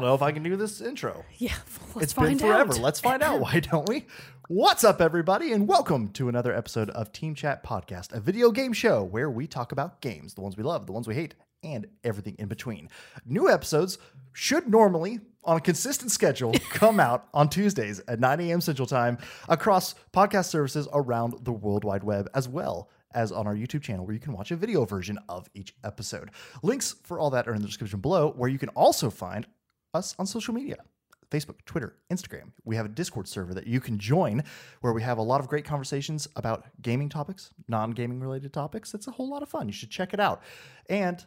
don't know if I can do this intro. Yeah, let's It's find been forever. out. Let's find out. Why don't we? What's up, everybody, and welcome to another episode of Team Chat Podcast, a video game show where we talk about games, the ones we love, the ones we hate, and everything in between. New episodes should normally, on a consistent schedule, come out on Tuesdays at 9 a.m. Central Time across podcast services around the World Wide Web, as well as on our YouTube channel, where you can watch a video version of each episode. Links for all that are in the description below, where you can also find us on social media. Facebook, Twitter, Instagram. We have a Discord server that you can join where we have a lot of great conversations about gaming topics, non gaming related topics. It's a whole lot of fun. You should check it out. And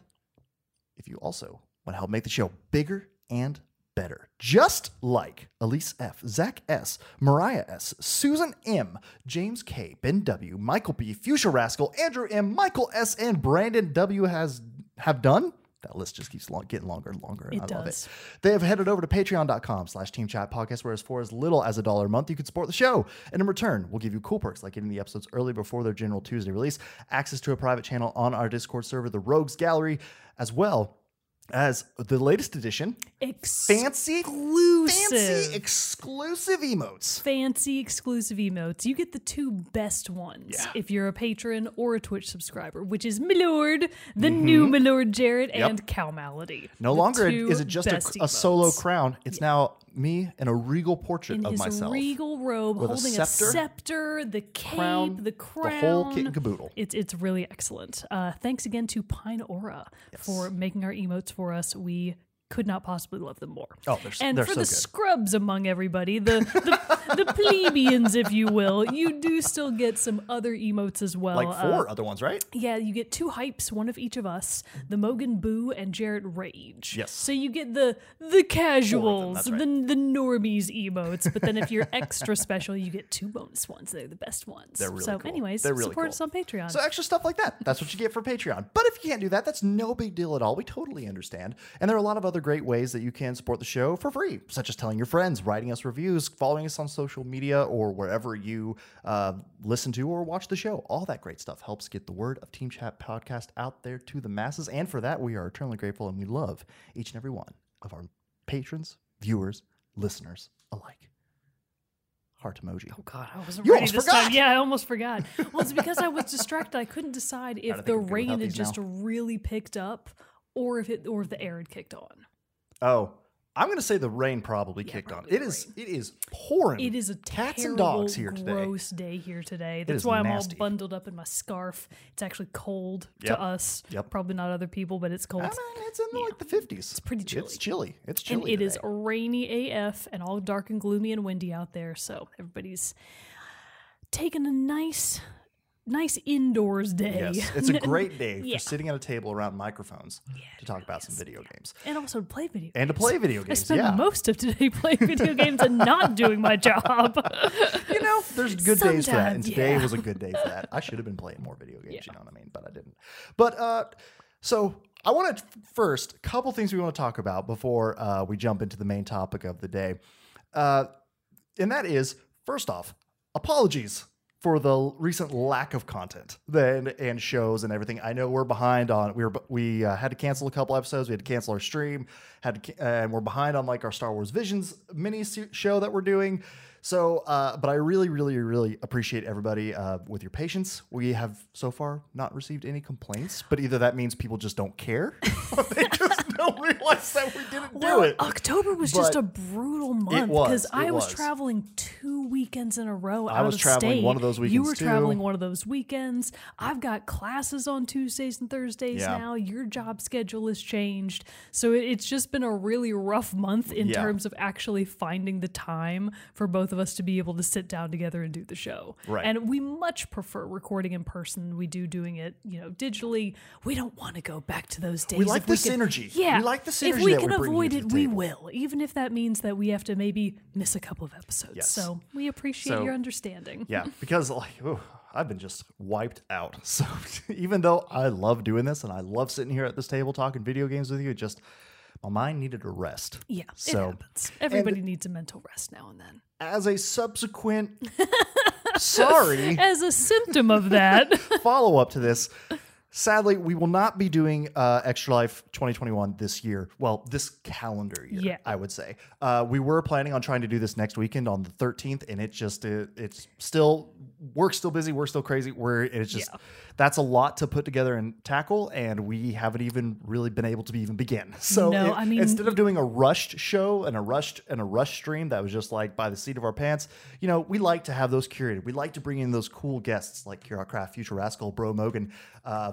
if you also want to help make the show bigger and better, just like Elise F., Zach S., Mariah S., Susan M., James K., Ben W., Michael B., Fuchsia Rascal, Andrew M., Michael S., and Brandon W. has have done. That list just keeps long, getting longer and longer. And It I love does. it. They have headed over to patreon.com slash team chat podcast, where as for as little as a dollar a month, you can support the show. And in return, we'll give you cool perks like getting the episodes early before their general Tuesday release, access to a private channel on our Discord server, the Rogues Gallery, as well as the latest edition, fancy, Exclusive. fancy exclusive emotes. fancy exclusive emotes. You get the two best ones Yeah. if you're a patron or a Twitch subscriber, which is Milord, the new Milord Jarrett, Mm-hmm. Yep. and Cow Malady. No longer is it just a, a solo crown. It's now me in a regal portrait in of his myself. regal robe, with a holding scepter, scepter, the cape, crown, the the crown, whole kit and caboodle. It's it's really excellent. Uh, thanks again to Pine Aura for making our emotes for us. We could not possibly love them more. Oh, they're and they're for so the good. scrubs among everybody, the the, the plebeians, if you will, you do still get some other emotes as well. like Uh, four other ones, right? yeah, you get two hypes, one of each of us, the Mogan Boo and Jarrett Rage. Yes. So you get the the casuals, that's the the normies emotes, but then if you're extra special, you get two bonus ones. They're the best ones. They're really so cool. anyways, They're really support cool. us on Patreon. So extra stuff like that. That's what you get for Patreon. But if you can't do that, that's no big deal at all. We totally understand. And there are a lot of other great ways that you can support the show for free, such as telling your friends, writing us reviews, following us on social media or wherever you uh, listen to or watch the show. All that great stuff helps get the word of Team Chat Podcast out there to the masses. And for that, we are eternally grateful and we love each and every one of our patrons, viewers, listeners alike. Heart emoji. Oh God, I wasn't You ready this forgot. time. Yeah, I almost forgot. Well, it's because I was distracted. I couldn't decide if the rain had just now. really picked up, or if it or if the air had kicked on. Oh, I'm going to say the rain probably kicked on. probably It the is. It is pouring. It is a cats terrible, and dogs here today. gross day here today. That's is why I'm all bundled up in my scarf. It's actually cold Yep. to us. Yep. Probably not other people, but it's cold. I mean, it's in like the 50s. It's pretty chilly. It's chilly. It's and chilly. it is today. rainy AF and all dark and gloomy and windy out there. So everybody's taking a nice, nice indoors day. Yes, it's a great day Yeah. for sitting at a table around microphones to talk about some video games And also to play video games. and to play video I games. spent Yeah, most of today playing video games and not doing my job. you know, there's good days for that, and today yeah. was a good day for that. I should have been playing more video games. You know what I mean? But I didn't. But uh, so I want to first a couple things we want to talk about before uh, we jump into the main topic of the day, uh, and that is first off, apologies for the recent lack of content and, and shows and everything. I know we're behind on we were we uh, had to cancel a couple episodes. We had to cancel our stream. Had to, ca- and we're behind on like our Star Wars Visions mini show that we're doing. So, uh, but I really, really, really appreciate everybody uh, with your patience. We have so far not received any complaints, but either that means people just don't care, or they just don't realize that we didn't well, do it. October was just a brutal month because I was, was. traveling two weekends in a row. I was of traveling state. one of those weekends. You were too. traveling one of those weekends. I've got classes on Tuesdays and Thursdays Yeah. now. Your job schedule has changed, so it's just been a really rough month in Yeah. terms of actually finding the time for both of us to be able to sit down together and do the show. Right. And we much prefer recording in person. We do doing it, you know, digitally. We don't want to go back to those days. We like If the can- synergy. Yeah, We like the If synergy we that can bringing avoid it, we will, even if that means that we have to maybe miss a couple of episodes. Yes. So we appreciate So- your understanding. Yeah, because like ooh, I've been just wiped out. So even though I love doing this and I love sitting here at this table talking video games with you, it just my mind needed a rest. Yeah, So- it happens. Everybody needs a mental rest now and then. As a subsequent sorry As a symptom of that, follow up to this, Sadly, we will not be doing uh, Extra Life 2021 this year. Well, this calendar year, Yeah. I would say. Uh, we were planning on trying to do this next weekend on the 13th, and it just it, it's still work's still busy, we're still crazy. We're it's just Yeah. That's a lot to put together and tackle, and we haven't even really been able to even begin. So No, it- I mean- instead of doing a rushed show and a rushed and a rush stream that was just like by the seat of our pants, you know, we like to have those curated. We like to bring in those cool guests like Kira Craft, Future Rascal, Bro Mogan, uh,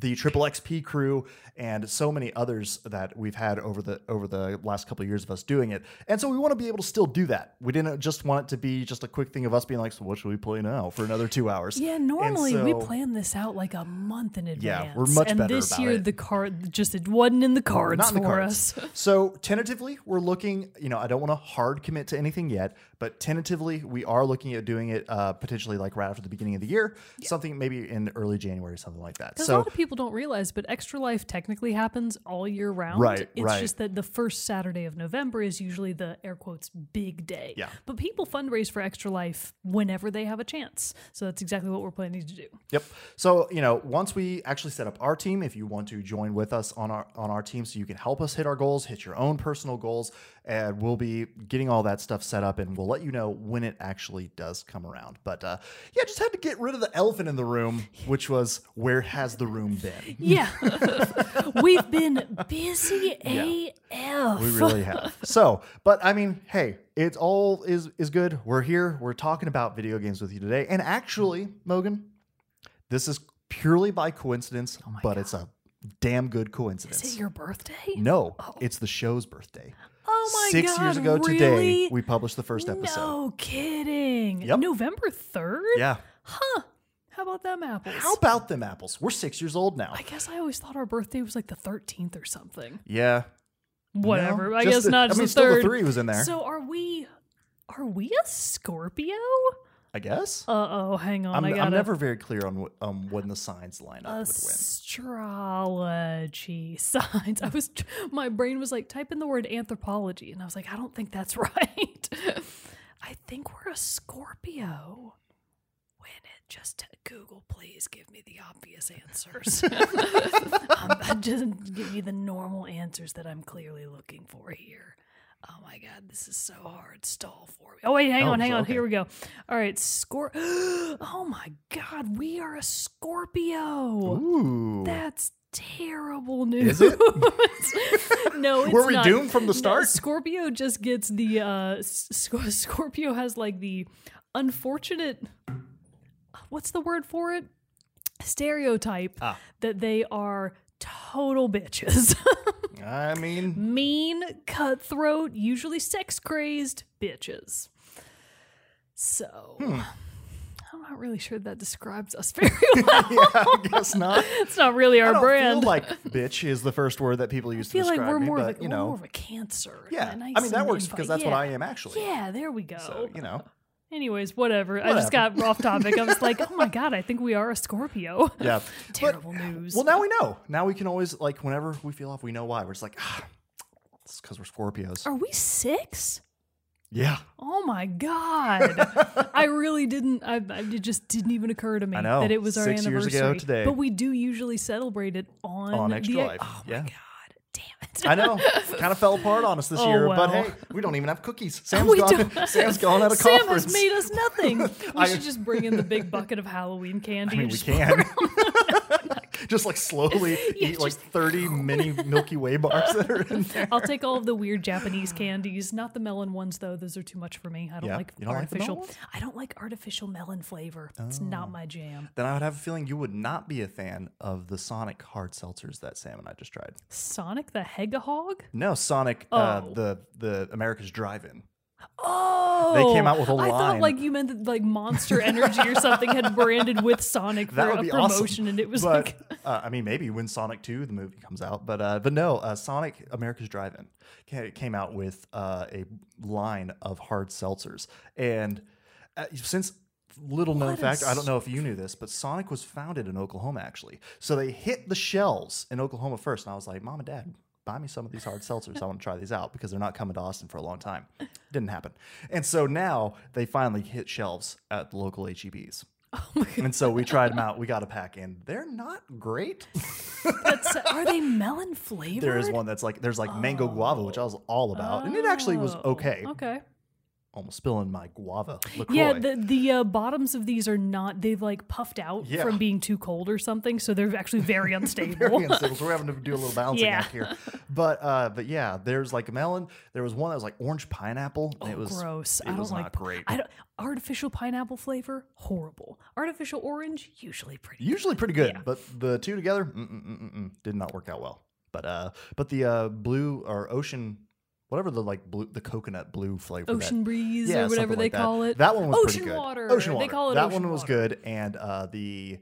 the Triple XP crew, and so many others that we've had over the over the last couple of years of us doing it. And so we want to be able to still do that. We didn't just want it to be just a quick thing of us being like, so what should we play now for another two hours? Yeah, And normally we plan this out like a month in advance. Yeah, we're much and better this about year it. the card just it wasn't in the cards not in the for cards. us. so tentatively, we're looking. You know, I don't want to hard commit to anything yet, but tentatively, we are looking at doing it uh, potentially like right after the beginning of the year, something maybe in early January, something like that. Because a lot of people don't realize, but Extra Life technically happens all year round. Right, It's right. just that the first Saturday of November is usually the air quotes big day. Yeah. But people fundraise for Extra Life whenever they have a chance. So that's exactly what we're planning to do. Yep. So you know, once we actually set up our team, if you want to join with us on our on our team, so you can help us hit our goals, hit your own personal goals, and we'll be getting all that stuff set up, and we'll let you know when it actually does come around. But uh, yeah, just had to get rid of the elephant in the room, which was where has the room been? Yeah. We've been busy AF. We really have. So, but I mean, hey, it's all is is good. We're here. We're talking about video games with you today. And actually, Mogan, this is purely by coincidence, but it's a damn good coincidence. Is it your birthday? no, it's the show's birthday. Oh my Six god. years ago really? today, we published the first episode. No kidding. Yep. November 3rd? Yeah. Huh. How about them apples? How about them apples? We're six years old now. I guess I always thought our birthday was like the 13th or something. yeah. Whatever. No, I guess the- not I mean, the still third. the three was in there. So are we are we a Scorpio? I guess. Uh oh, hang on. I'm, I I'm never very clear on um, when the signs line up with when. astrology signs. I was my brain was like type in the word anthropology and I was like I don't think that's right. I think we're a Scorpio. When it just Google please give me the obvious answers. um, just give me the normal answers that I'm clearly looking for here. Oh my god, this is so hard. Stall for me. Oh wait, hang Oh, on, hang so- on. okay. Here we go. All right, Scor. Oh my god, we are a Scorpio. Ooh. That's terrible news. Is it? no, it's Were we not. doomed from the No, start? Scorpio just gets the uh Sc- Scorpio has like the unfortunate what's the word for it? Stereotype Ah. that they are total bitches. I mean, mean, cutthroat, usually sex crazed bitches. So, Hmm. I'm not really sure that describes us very well. yeah, I guess not. it's not really I our don't brand. feel like bitch is the first word that people use I feel to like describe we're me, more but of a, you we're know, more of a cancer. yeah. I mean, that works because that's what. I am actually. Yeah, there we go. So you know, Anyways, whatever. I just got off topic. I was like, oh my god, I think we are a Scorpio. yeah. Terrible news. Well, now we know. Now we can always like whenever we feel off, we know why. We're just like, ah, it's because we're Scorpios. are we six? Yeah, Oh my god! I really didn't. I, I it just didn't even occur to me I know. that it was our Six years anniversary. ago today. but we do usually celebrate it on on Extra the, Life. Oh my yeah. god! It! I know. kind of fell apart on us this Oh, year, but hey, we don't even have cookies. Sam's gone. Sam's gone at a Sam conference. has made us nothing. We I- should just bring in the big bucket of Halloween candy. I mean, we can. Just like slowly Yeah, eat like 30 mini Milky Way bars that are in there. I'll take all of the weird Japanese candies, not the melon ones though. Those are too much for me. I don't Yeah? like don't like artificial. melon ones? I don't like artificial melon flavor. It's not my jam. Then I would have a feeling you would not be a fan of the Sonic hard seltzers that Sam and I just tried. Sonic the Hedgehog. No, Sonic, uh, Oh. the the America's Drive-In. Oh, they came out with a I thought like you meant that like Monster Energy or something had branded with Sonic for a promotion, awesome. and it was but like uh, I mean, maybe when Sonic Two the movie comes out, but uh, but no, uh, Sonic America's Drive-In came out with uh, a line of hard seltzers, and uh, since little known fact, I don't know if you knew this, but Sonic was founded in Oklahoma actually, so they hit the shelves in Oklahoma first, and I was like, Mom and Dad. Buy me some of these hard seltzers. I want to try these out because they're not coming to Austin for a long time. Didn't happen. And so now they finally hit shelves at the local HEBs. Oh and so we tried them out. We got a pack, and they're not great. Are they melon flavored? there is one that's like there's like mango oh. guava, which I was all about, and it actually was Oh, okay. Okay. Almost spilling my guava Lacroix. Yeah, the the uh, bottoms of these are not. They've like puffed out Yeah. from being too cold or something, so they're actually very unstable. very unstable. So we're having to do a little balancing Yeah. act here. But uh, but yeah, there's like a melon. There was one that was like orange pineapple. and it was Oh, Gross. It I don't was like not great. I don't, artificial pineapple flavor, horrible. Artificial orange, usually pretty. Usually pretty good, Yeah. but the two together mm, mm, mm, mm, mm, did not work out well. But uh, but the uh, blue or ocean, whatever the like blue, the coconut blue flavor. that- Ocean breeze yeah, or whatever they like that. call it. That one was ocean pretty good. water. Ocean water. They call it that one was water. good, and uh, the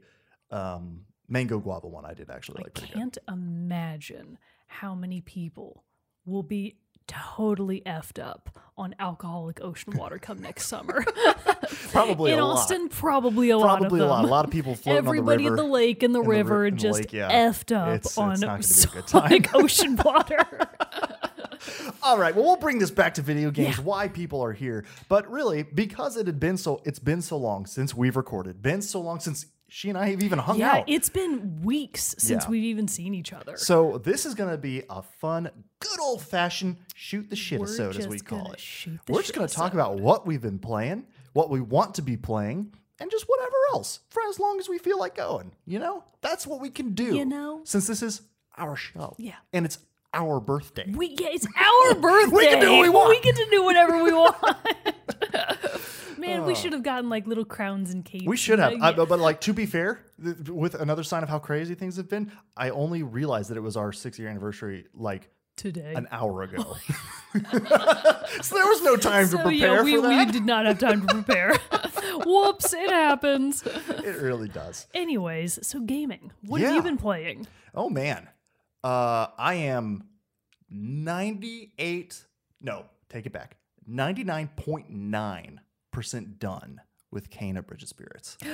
um, mango guava one I did actually I like good. can't imagine how many people will be totally effed up on alcoholic ocean water come next summer. Probably In Austin, lot. probably a lot of Probably a lot. A lot of people floating Everybody on at the the river. lake and the in the ri- river in the just lake, yeah. effed up It's- it's on not gonna be a good time. ocean water. All right, well, we'll bring this back to video games. Yeah. Why people are here, but really because it had been so, it's been so long since we've recorded, been so long since she and I have even hung yeah, out. Yeah, it's been weeks since Yeah. we've even seen each other. so this is going to be a fun, good old fashioned shoot the shit episode, as we call it. We're just going to talk about what we've been playing, what we want to be playing, and just whatever else for as long as we feel like going. You know, that's what we can do. You know? since this is our show, Yeah. and it's our birthday. We yeah, it's our birthday. We can do what we want. We get to do whatever we want. Man, we should have gotten like little crowns and capes. We should have, uh, I- but, like to be fair, th- with another sign of how crazy things have been, I only realized that it was our six year anniversary like today. an hour ago. so there was no time to prepare yeah, we, we did not have time to prepare. Whoops, it happens. It really does. Anyways, so gaming. What have you been playing? Oh man, uh, I am ninety eight. No, take it back. Ninety nine point nine percent done with Kena Bridge of Spirits.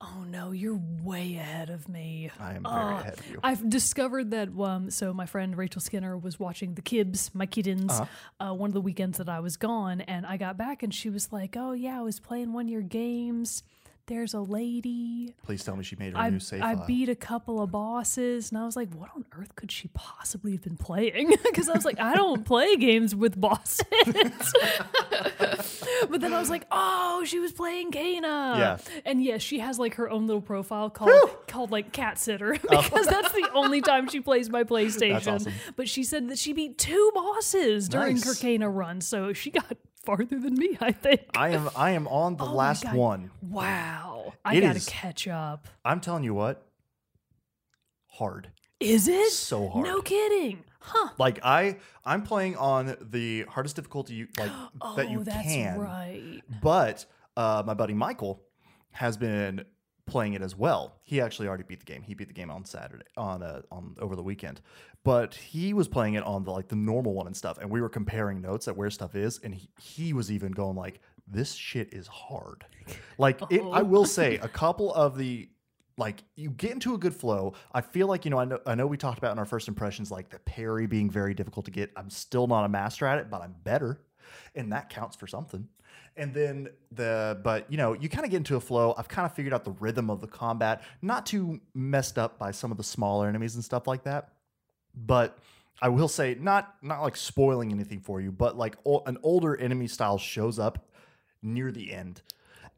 Oh no, you're way ahead of me. I am very Uh, ahead of you. I've discovered that um so my friend Rachel Skinner was watching the Kibbs, my kittens, Uh-huh. uh one of the weekends that I was gone and I got back and she was like, "Oh yeah, I was playing one of your games. There's a lady. Please tell me she made her I, new save I file. beat a couple of bosses." And I was like, "What on earth could she possibly have been playing?" Cuz I was like, "I don't play games with bosses." but then I was like, "Oh, she was playing Kena." Yeah. And yes, she has like her own little profile called called like cat sitter oh. because that's the only time she plays my PlayStation. awesome. But she said that she beat two bosses during her Kena run, so she got farther than me, I think. I am I am on the Oh last one. Wow, I It gotta is- catch up. I'm telling you what, hard. Is it So hard. No kidding, huh? Like I, I'm playing on the hardest difficulty you like Oh, that you that's can. right. But uh, my buddy Michael has been playing it as well. He actually already beat the game. He beat the game on Saturday on uh, on over the weekend. But he was playing it on the like the normal one and stuff, and we were comparing notes at where stuff is, and he, he was even going like, "This shit is hard." Like it, I Oh. will say, a couple of the like you get into a good flow. I feel like you know I know I know we talked about in our first impressions like the parry being very difficult to get. I'm still not a master at it, but I'm better, and that counts for something. And then the but you know you kind of get into a flow. I've kind of figured out the rhythm of the combat, not too messed up by some of the smaller enemies and stuff like that. But I will say not not like spoiling anything for you, but like o- an older enemy style shows up near the end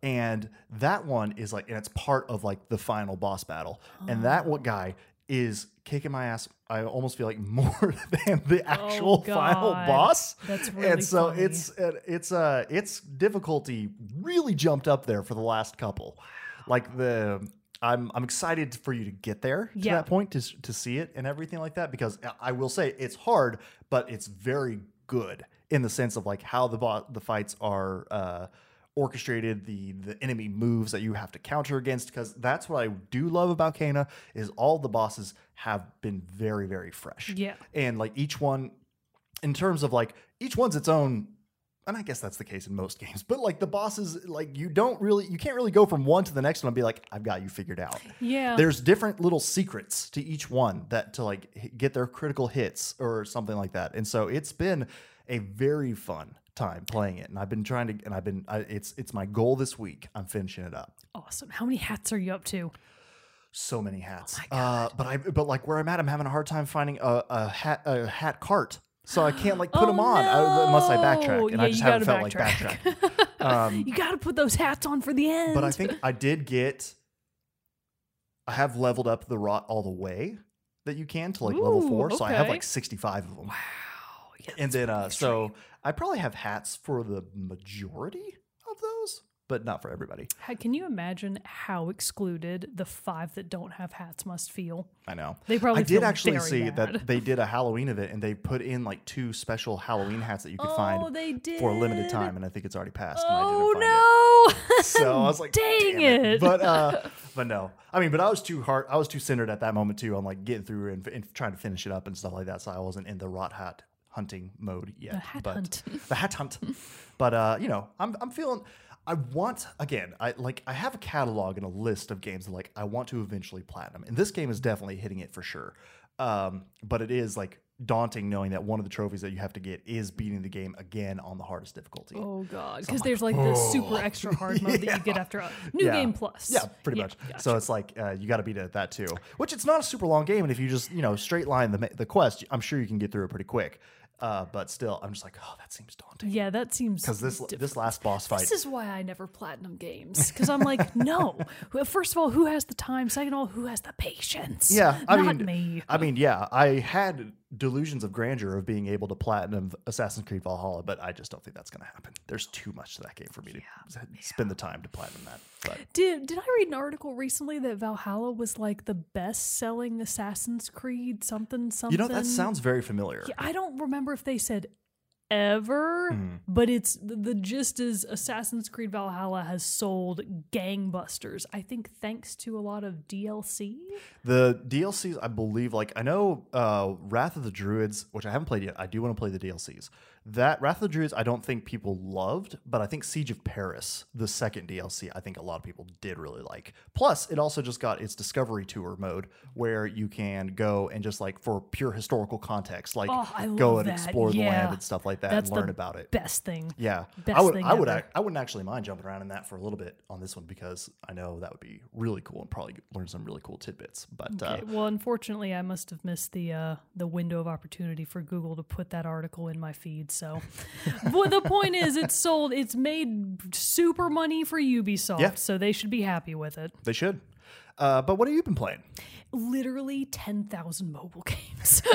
and that one is like and it's part of like the final boss battle and that oh. what guy is kicking my ass i almost feel like more than the actual final Oh, God. boss That's really and so funny. it's it- it's uh it's difficulty really jumped up there for the last couple like the I'm I'm excited for you to get there to Yeah. that point to to see it and everything like that because I- I will say it's hard but it's very good in the sense of like how the bo- the fights are uh orchestrated the the enemy moves that you have to counter against because that's what I do love about Kena is all the bosses have been very very fresh Yeah. and like each one in terms of like each one's its own and I guess that's the case in most games, but like the bosses, like you don't really, you can't really go from one to the next one and be like, I've got you figured out. Yeah. There's different little secrets to each one that to like get their critical hits or something like that. And so it's been a very fun time playing it, and I've been trying to, and I've been, I, it's it's my goal this week. I'm finishing it up. Awesome. How many hats are you up to? So many hats, Oh uh, but I, but like where I'm at, I'm having a hard time finding a, a hat, a hat cart. So I can't like put Oh, them on I, unless I backtrack, and no. I just haven't felt gotta like backtrack. backtracking. um, You got to put those hats on for the end. but I think I did get. I have leveled up the rot all the way that you can to like level Ooh, four, so I have like 65 of them. wow. Yeah, and then uh so I probably have hats for the majority of those, but not for everybody. How- Can you imagine how excluded the five that don't have hats must feel? I know. They probably I did actually see bad. that they did a Halloween event and they put in like two special Halloween hats that you could oh, find they did for a limited time, and I think it's already passed. and I Oh find it. no! So I was like, dang, "Damn it! But uh, but no, I mean, but I was too hard. I was too centered at that moment too on like getting through and, and trying to finish it up and stuff like that. So I wasn't in the rot hat hunting mode yet. The hat but, hunt. The hat hunt. but uh, you know, I'm I'm feeling. I want again. I like. I have a catalog and a list of games that like I want to eventually platinum, and this game is definitely hitting it for sure. Um, but it is like daunting knowing that one of the trophies that you have to get is beating the game again on the hardest difficulty. Oh god, because there's like the super extra hard mode that you get after a new Yeah. game plus. Yeah, pretty much. So it's like uh, you got to beat it at that too. Which it's not a super long game, and if you just you know straight line the the quest, I'm sure you can get through it pretty quick. Uh, but still, I'm just like, oh, that seems daunting. yeah, that seems Because this this last boss fight, This is why I never platinum games because I'm like, no. First of all, who has the time? Second of all, who has the patience? yeah, I not mean, me. I mean, yeah, I had delusions of grandeur of being able to platinum Assassin's Creed Valhalla, but I just don't think that's going to happen. There's too much to that game for me to s- spend the time to platinum that. But Did did I read an article recently that Valhalla was like the best selling Assassin's Creed something something? you know, that sounds very familiar. Yeah, I don't remember if they said ever, Hmm. but it's the, the gist is Assassin's Creed Valhalla has sold gangbusters. I think thanks to a lot of DLC. The DLCs, I believe, like I know uh, Wrath of the Druids, which I haven't played yet. I do want to play the DLCs. That Wrath of the Druids, I don't think people loved, but I think Siege of Paris, the second DLC, I think a lot of people did really like. Plus, it also just got its Discovery Tour mode, where you can go and just like for pure historical context, like Oh, go and that. explore the land and stuff like that, That's and learn about it. Best thing. Yeah, Best I would. thing I would. ever. I wouldn't actually mind jumping around in that for a little bit on this one because I know that would be really cool and probably learn some really cool tidbits. But uh, well, unfortunately, I must have missed the uh, the window of opportunity for Google to put that article in my feed. So, but the point is, it's sold. It's made super money for Ubisoft, Yeah. so they should be happy with it. They should. Uh, but what have you been playing? Literally 10,000 mobile games.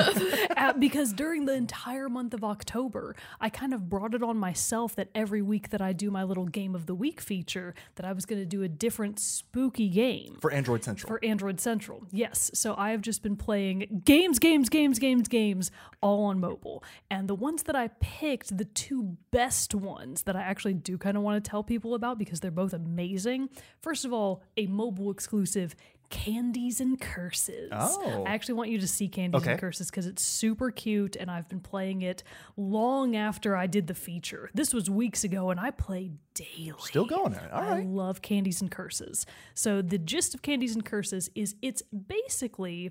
Because during the entire month of October, I kind of brought it on myself that every week that I do my little game of the week feature, that I was going to do a different spooky game. For Android Central. For Android Central. Yes. So I have just been playing games, games, games, games, games, all on mobile. And the ones that I picked, the two best ones that I actually do kind of want to tell people about because they're both amazing. First of all, a mobile exclusive. Candies and Curses. Oh. I actually want you to see Candies Okay. and Curses because it's super cute and I've been playing it long after I did the feature. This was weeks ago and I played daily. Still going there. All I right. love Candies and Curses. So the gist of Candies and Curses is it's basically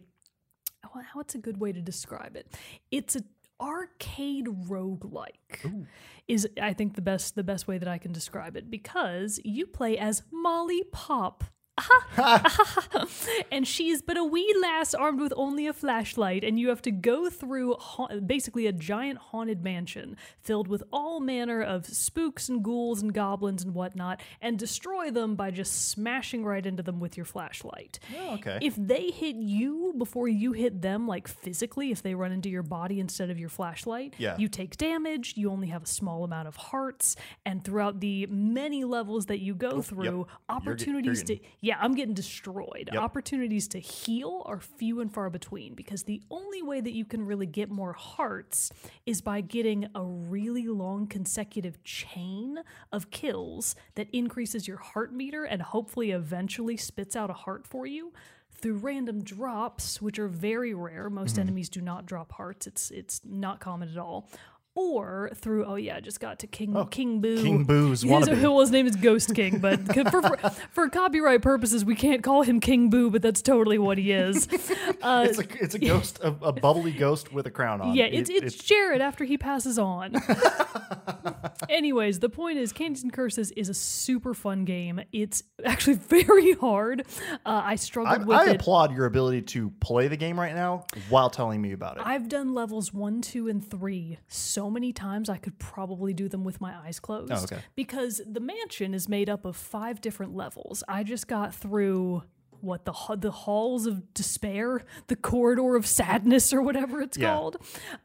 wha- what's a good way to describe it? It's a arcade roguelike. Is I think the best the best way that I can describe it because you play as Molly Pop. and she's but a wee lass armed with only a flashlight, and you have to go through ha- basically a giant haunted mansion filled with all manner of spooks and ghouls and goblins and whatnot, and destroy them by just smashing right into them with your flashlight. Oh, okay. If they hit you before you hit them, like physically, if they run into your body instead of your flashlight, Yeah. you take damage. You only have a small amount of hearts, and throughout the many levels that you go through, opportunities getting- to yeah, I'm getting destroyed. Yep. Opportunities to heal are few and far between because the only way that you can really get more hearts is by getting a really long consecutive chain of kills that increases your heart meter and hopefully eventually spits out a heart for you through random drops which are very rare most Mm-hmm. enemies do not drop hearts it's it's not common at all or through oh yeah I just got to king king boo Oh, King Boo's His- well, his name is Ghost King, but for, for, for copyright purposes, we can't call him King Boo, but that's totally what he is. Uh, it's a it's a ghost, a, a bubbly ghost with a crown on. yeah, It- it's, it's Jarrett after he passes on. Anyways, the point is, Candies and Curses is a super fun game. It's actually very hard. Uh, I I, struggled with I it. applaud your ability to play the game right now while telling me about it. I've done levels one, two, and three so many times I could probably do them with my eyes closed. Oh, okay. Because the mansion is made up of five different levels. I just got through what the the halls of despair, the corridor of sadness, or whatever it's Yeah. called.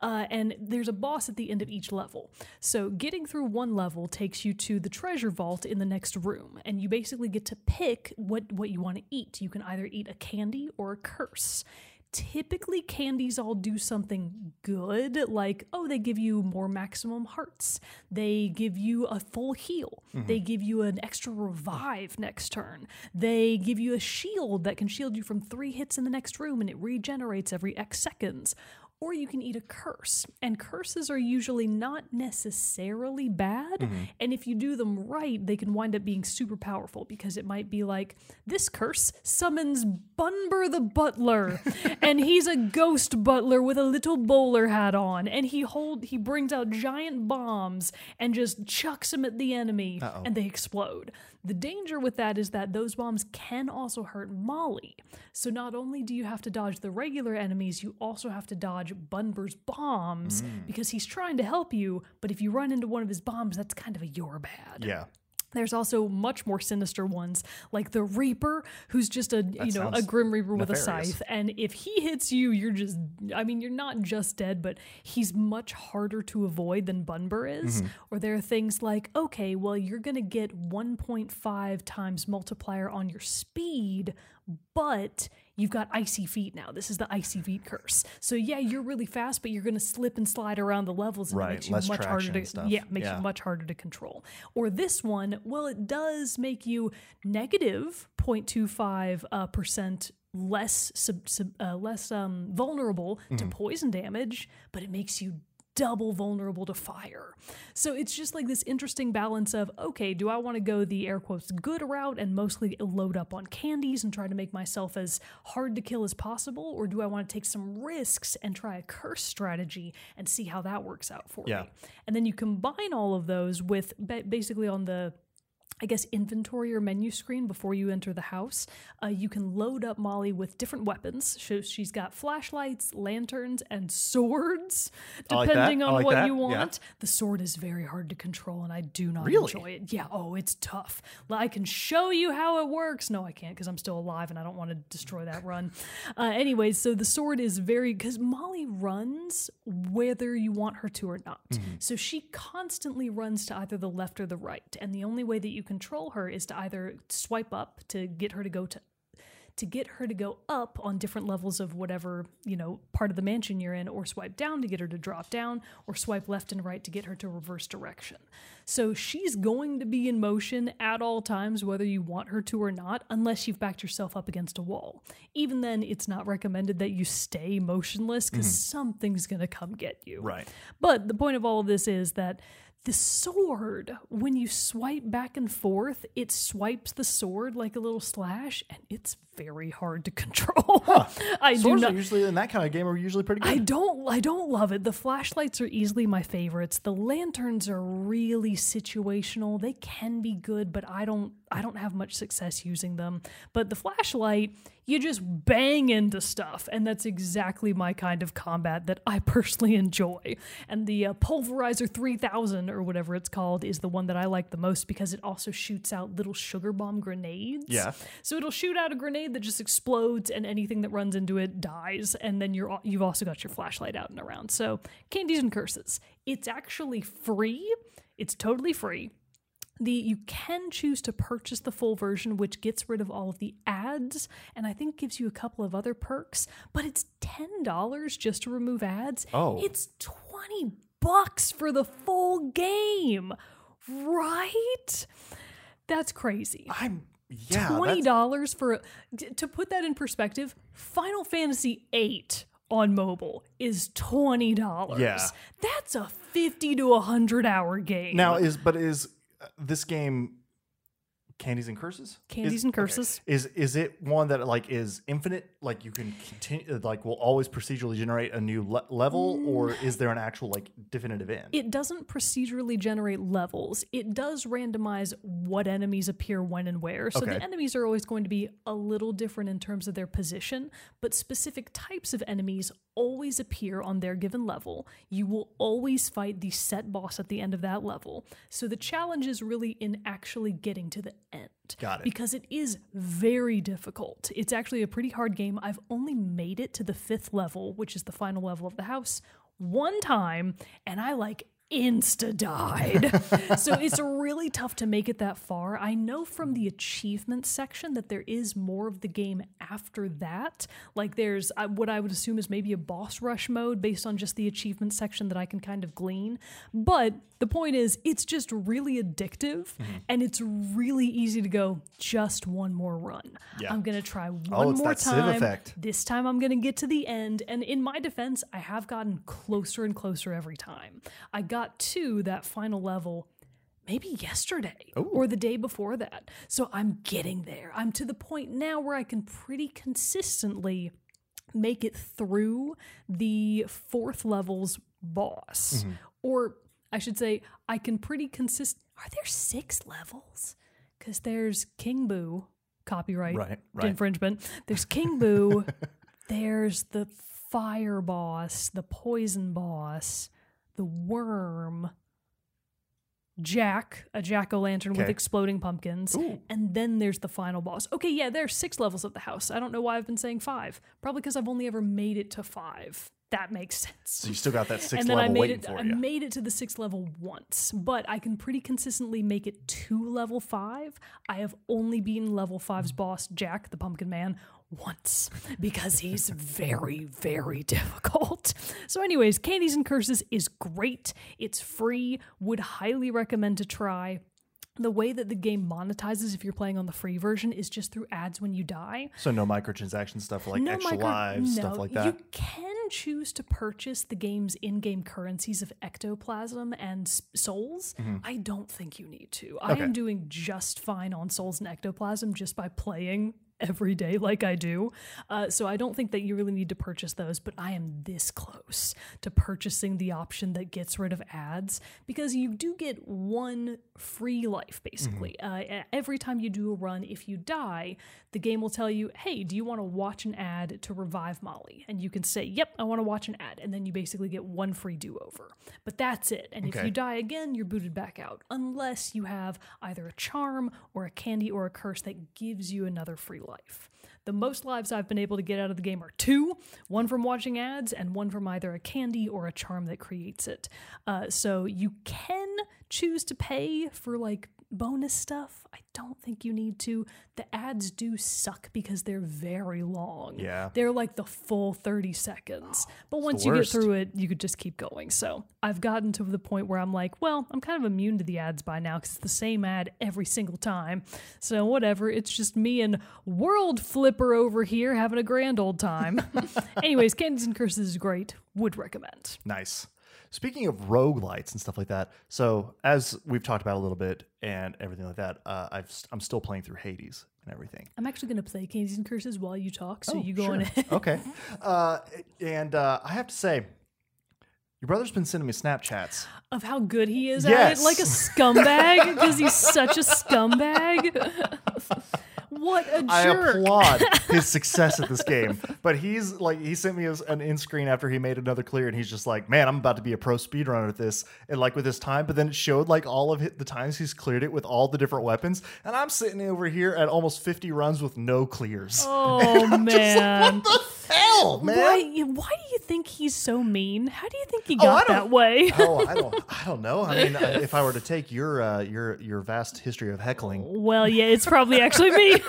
Uh, and there's a boss at the end of each level. So getting through one level takes you to the treasure vault in the next room, and you basically get to pick what what you want to eat. You can either eat a candy or a curse. Typically, candies all do something good, like, oh, they give you more maximum hearts. They give you a full heal. Mm-hmm. They give you an extra revive next turn. They give you a shield that can shield you from three hits in the next room and it regenerates every X seconds. Or you can eat a curse. And curses are usually not necessarily bad. Mm-hmm. And if you do them right, they can wind up being super powerful because it might be like this curse summons Bunber the butler. and he's a ghost butler with a little bowler hat on. And he hold he brings out giant bombs and just chucks them at the enemy and they explode. The danger with that is that those bombs can also hurt Molly. So not only do you have to dodge the regular enemies, you also have to dodge Bunber's bombs mm. because he's trying to help you, but if you run into one of his bombs, that's kind of a you're bad. yeah. There's also much more sinister ones, like the Reaper, who's just a you know a Grim Reaper with a scythe, and if he hits you, you're just I mean you're not just dead, but he's much harder to avoid than Bunber is. Or there are things like okay, well you're gonna get 1.5 times multiplier on your speed, but you've got icy feet now. This is the icy feet curse. So yeah, you're really fast, but you're gonna slip and slide around the levels, and Right, it makes you less much harder traction to stuff. yeah makes Yeah. you much harder to control. Or this one, well, it does make you negative 0.25 uh, percent less sub, sub, uh, less um, vulnerable to Mm-hmm. poison damage, but it makes you double vulnerable to fire. So it's just like this interesting balance of okay, do I want to go the air quotes good route and mostly load up on candies and try to make myself as hard to kill as possible, or do I want to take some risks and try a curse strategy and see how that works out for Yeah. me? And then you combine all of those with basically on the I guess inventory or menu screen before you enter the house, uh, you can load up Molly with different weapons. So she's got flashlights, lanterns, and swords, I like depending on like what that. you Yeah. want. The sword is very hard to control, and I do not Really? enjoy it. Yeah, oh, it's tough. I can show you how it works. No, I can't because I'm still alive and I don't want to destroy that run. Uh, anyways, so the sword is very because Molly runs whether you want her to or not. Mm-hmm. So she constantly runs to either the left or the right, and the only way that you control her is to either swipe up to get her to go to to get her to go up on different levels of whatever, you know, part of the mansion you're in, or swipe down to get her to drop down, or swipe left and right to get her to reverse direction. So she's going to be in motion at all times, whether you want her to or not, unless you've backed yourself up against a wall. Even then, it's not recommended that you stay motionless because mm-hmm. something's going to come get you. Right. But the point of all of this is that the sword, when you swipe back and forth, it swipes the sword like a little slash, and it's very hard to control. I do Swords not. are usually in that kind of game are usually pretty good. I don't I don't love it. The flashlights are easily my favorites. The lanterns are really situational. They can be good, but I don't I don't have much success using them. But the flashlight, you just bang into stuff, and that's exactly my kind of combat that I personally enjoy. And the uh, pulverizer 3000 or whatever it's called is the one that I like the most because it also shoots out little sugar bomb grenades. Yeah. So it'll shoot out a grenade that just explodes, and anything that runs into it dies. And then you're you've also got your flashlight out and around. So candies and curses. It's actually free. It's totally free. The you can choose to purchase the full version, which gets rid of all of the ads, and I think gives you a couple of other perks. But it's ten dollars just to remove ads. Oh. it's twenty bucks for the full game, right? That's crazy I'm yeah. twenty dollars for to put that in perspective. Final Fantasy VIII on mobile is twenty dollars. Yeah. that's a fifty to hundred hour game. Now is but is this game Candies and Curses. Candies Is- and okay. Curses. Is is it one that like is infinite? Like you can continue, like will always procedurally generate a new le- level, or mm. is there an actual like definitive end? It doesn't procedurally generate levels. It does randomize what enemies appear when and where. So Okay. the enemies are always going to be a little different in terms of their position, but specific types of enemies always appear on their given level. You will always fight the set boss at the end of that level. So the challenge is really in actually getting to the end. Got it. Because it is very difficult. It's actually a pretty hard game. I've only made it to the fifth level, which is the final level of the house, one time, and I like insta died. so it's really tough to make it that far. I know from the achievement section that there is more of the game after that. Like there's uh, what I would assume is maybe a boss rush mode based on just the achievement section that I can kind of glean. But the point is, it's just really addictive Mm-hmm. and it's really easy to go just one more run. Yeah. I'm going to try one Oh, more time. This time I'm going to get to the end. And in my defense, I have gotten closer and closer every time. I got to that final level maybe yesterday or the day before that. So I'm getting there. I'm to the point now where I can pretty consistently make it through the fourth level's boss. Mm-hmm. Or I should say, I can pretty consist. Are there six levels? Because there's King Boo, copyright Right, right. infringement. There's King Boo. there's the fire boss, the poison boss, the worm, Jack, a jack o' lantern with exploding pumpkins, Ooh. and then there's the final boss. Okay, yeah, there are six levels of the house. I don't know why I've been saying five. Probably because I've only ever made it to five. That makes sense so you still got that sixth and then I level made waiting it. for I you. made it to the sixth level once, but I can pretty consistently make it to level five. I have only beaten level five's boss, Jack the Pumpkin Man, once because he's very, very difficult. So, anyways, Candies and Curses is great. It's free. Would highly recommend to try. The way that the game monetizes if you're playing on the free version is just through ads when you die so no microtransaction stuff like extra micro- lives, stuff no, like that. You can choose to purchase the game's in-game currencies of ectoplasm and s- souls. I don't think you need to. I Mm-hmm. Am doing just fine on souls and ectoplasm just by playing every day like I do. Uh, so I don't think that you really need to purchase those, but I am this close to purchasing the option that gets rid of ads because you do get one free life basically. Uh, e- every time you do a run, if you die, the game will tell you, hey, do you want to watch an ad to revive Molly? And you can say, yep, I want to watch an ad. And then you basically get one free do over. But that's it. And if you die again, you're booted back out, unless you have either a charm or a candy or a curse that gives you another free life. The most lives I've been able to get out of the game are two one from watching ads, and one from either a candy or a charm that creates it. Uh, so you can choose to pay for like bonus stuff. I don't think you need to. The ads do suck because they're very long. Yeah. They're like the full 30 seconds. But once you get through it, you could just keep going. So I've gotten to the point where I'm like, well, I'm kind of immune to the ads by now because it's the same ad every single time. So whatever. It's just me and World Flipper over here having a grand old time. Anyways, Candies and Curses is great. Would recommend. Nice. Speaking of roguelites and stuff like that, so as we've talked about a little bit and everything like that, uh, I've st- I'm still playing through Hades and everything. I'm actually going to play Candies and Curses while you talk. So Oh, you go sure. on ahead. okay. Uh, and uh, I have to say, your brother's been sending me Snapchats. of how good he is at Yes. it, like a scumbag, because he's such a scumbag. What a jerk! I applaud his success at this game. But he's like, he sent me an in screen after he made another clear, and he's just like, man, I'm about to be a pro speedrunner at this. And like with his time, but then it showed like all of the times he's cleared it with all the different weapons. And I'm sitting over here at almost 50 runs with no clears. Oh man, What the hell, man? why? Why do you think he's so mean? How do you think he Oh, got don't- that way? oh, I don't, I don't know. I mean, if I were to take your, uh, your, your vast history of heckling, Well, yeah, it's probably actually me.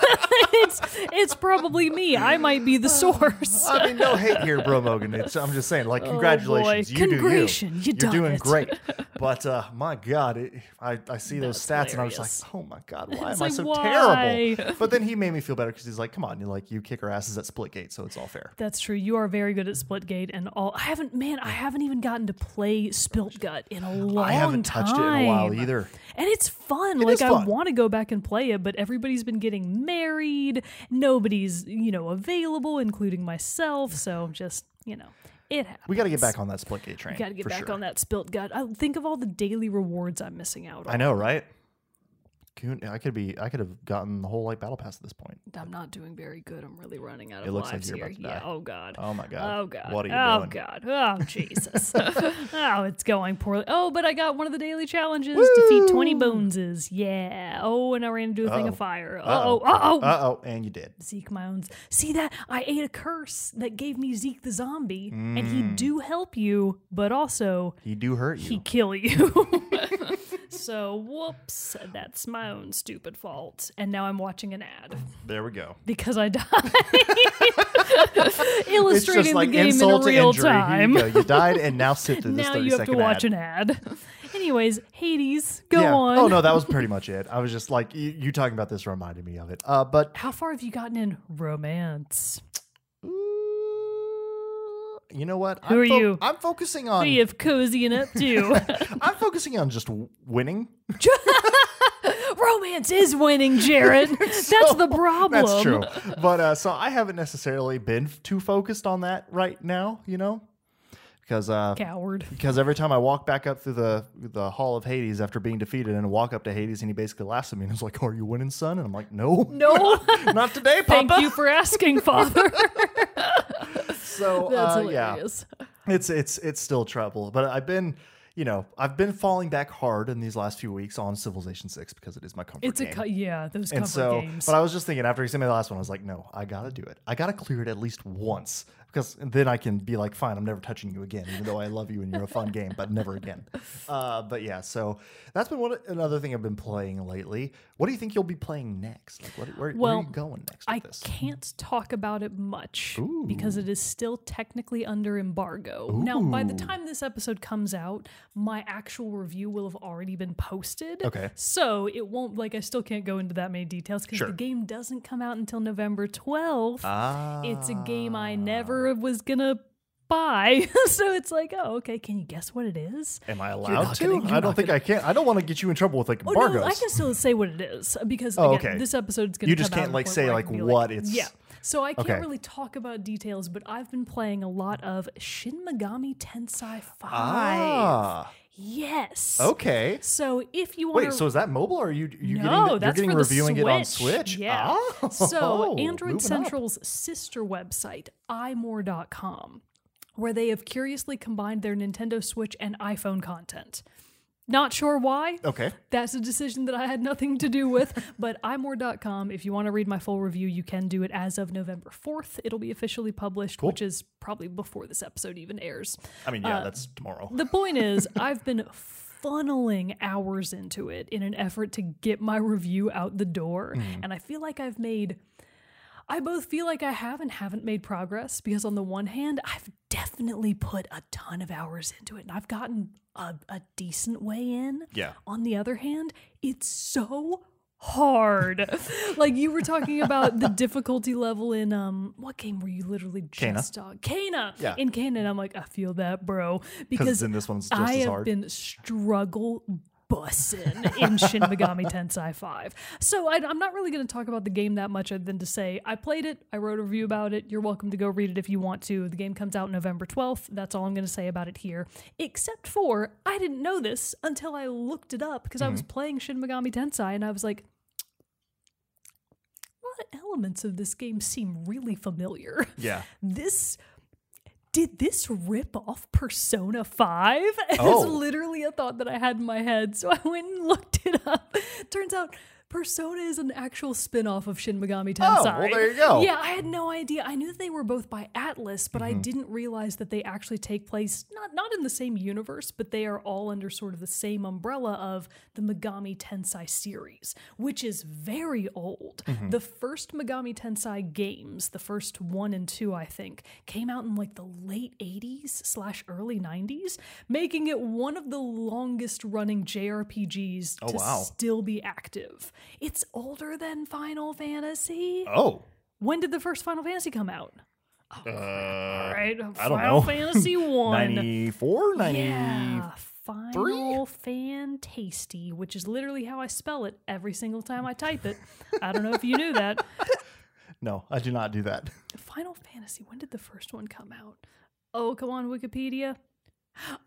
it's it's probably me. I might be the source. I mean, no hate here, Bro Mogan. It's, I'm just saying, like, congratulations, you do you. You You're doing it. great. But uh, my God, it, I, I see those That's stats and I was like, oh my God, why It's am I so why? terrible? But then he made me feel better because he's like, come on, you like you kick our asses at Splitgate, so it's all fair. That's true. You are very good at Splitgate and all. I haven't, man, I haven't even gotten to play Spilt Gut in a long time. I haven't time. touched it in a while either. And it's fun. It like is I want to go back and play it, but everybody's been getting married. Nobody's, you know, available, including myself. So just, you know, it happens. We got to get back on that split gate train. Got to get back sure. on that Spilt Gut. I think of all the daily rewards I'm missing out on. I know, right? I could be. I could have gotten the whole like battle pass at this point. I'm not doing very good. I'm really running out of It looks like lives you're here. about to Yeah. Oh God. Oh my god. Oh God. What are you doing? oh doing? God. Oh Jesus. oh, it's going poorly. Oh, but I got one of the daily challenges: defeat 20 boneses. Yeah. Oh, and I ran into a thing Uh-oh. of fire. Uh oh. Uh oh. Uh oh, and you did. Zeke Mounds. See that? I ate a curse that gave me Zeke the zombie, and he Mm. do help you, but also He do hurt you. he kill you. so whoops, that's my own stupid fault. And now I'm watching an ad there we go. because I died. Illustrating the game in real injury. time. Here you go. You died, and now sit through this Now thirty you have to second watch ad. an ad. Anyways, Hades, go yeah. on. Oh no, that was pretty much it. I was just like you, you talking about this reminded me of it. Uh, but How far have you gotten in romance? You know what? Who I'm are you? I'm focusing on. you have cozying up to? I'm focusing on just winning. romance is winning, Jarrett. That's the problem. That's true. But uh, so I haven't necessarily been too focused on that right now. You know, because uh, Coward. because every time I walk back up through the the hall of Hades after being defeated, and walk up to Hades, and he basically laughs at me and is like, "Are you winning, son?" And I'm like, "No, No. not today, Papa." Thank you for asking, Father. So That's uh, yeah, it's it's it's still trouble. But I've been, you know, I've been falling back hard in these last few weeks on Civilization Six because it is my comfort It's a game. co- yeah, those and comfort so, games. but I was just thinking after he sent me the last one, I was like, no, I gotta do it. I gotta clear it at least once because then I can be like, fine, I'm never touching you again, even though I love you and you're a fun game, but never again. Uh, but yeah, so that's been what another thing I've been playing lately. What do you think you'll be playing next? Like, what, where, where are you going next I this? can't talk about it much because it is still technically under embargo. Now, by the time this episode comes out, my actual review will have already been posted. Okay. So it won't, like, I still can't go into that many details because Sure. the game doesn't come out until November 12th. Ah, it's a game I never was to buy. so it's like, oh, okay. Can you guess what it is? Am I allowed to? gonna- I don't think I can. I don't want to get you in trouble with like Oh embargoes. no, I can still say what it is because Oh, again, okay. this episode's gonna. Be you just can't, like, say, like, what it's- Yeah, so I can't Okay. really talk about details, but I've been playing a lot of Shin Megami Tensei Five. ah, Yes. okay. So if you want Wait, so is that mobile or are you you no, getting the- you're that's getting for reviewing the it on Switch. Switch? Yeah. Oh, So Android up. Central's sister website, imore.com, where they have curiously combined their Nintendo Switch and iPhone content. Not sure why. Okay. That's a decision that I had nothing to do with. But imore.com, if you want to read my full review, you can do it as of November 4th. It'll be officially published, which is probably before this episode even airs. I mean, yeah, uh, that's tomorrow. The point is, I've been funneling hours into it in an effort to get my review out the door. Mm-hmm. And I feel like I've made. I both feel like I have and haven't made progress because, on the one hand, I've definitely put a ton of hours into it and I've gotten a, a decent way in. Yeah. On the other hand, it's so hard. like you were talking about the difficulty level in um what game were you literally Kena. just uh, Kena. Yeah. In Kena, and I'm like, I feel that, bro. Because in this one's just I as have hard. been struggle bussin' in Shin Megami Tensei 5. So I, I'm not really going to talk about the game that much other than to say I played it, I wrote a review about it. You're welcome to go read it if you want to. The game comes out November 12th. That's all I'm going to say about it here. Except for I didn't know this until I looked it up because I Mm-hmm. was playing Shin Megami Tensei and I was like, a lot of elements of this game seem really familiar yeah. this did this rip off Persona 5? Oh. It's literally a thought that I had in my head. So I went and looked it up. Turns out Persona is an actual spin-off of Shin Megami Tensei. Oh, well, there you go. Yeah, I had no idea. I knew that they were both by Atlus, but Mm-hmm. I didn't realize that they actually take place not not in the same universe, but they are all under sort of the same umbrella of the Megami Tensei series, which is very old. Mm-hmm. The first Megami Tensei games, the first one and two, I think, came out in like the late 80s slash early 90s, making it one of the longest running JRPGs to Oh, wow. still be active. It's older than Final Fantasy. Oh. When did the first Final Fantasy come out? Oh, uh, All right, I don't Final know. Fantasy One. 94, 90. Yeah, Final Fantasty, which is literally how I spell it every single time I type it. I don't know if you knew that. No, I do not do that. Final Fantasy. When did the first one come out? Oh, come on, Wikipedia.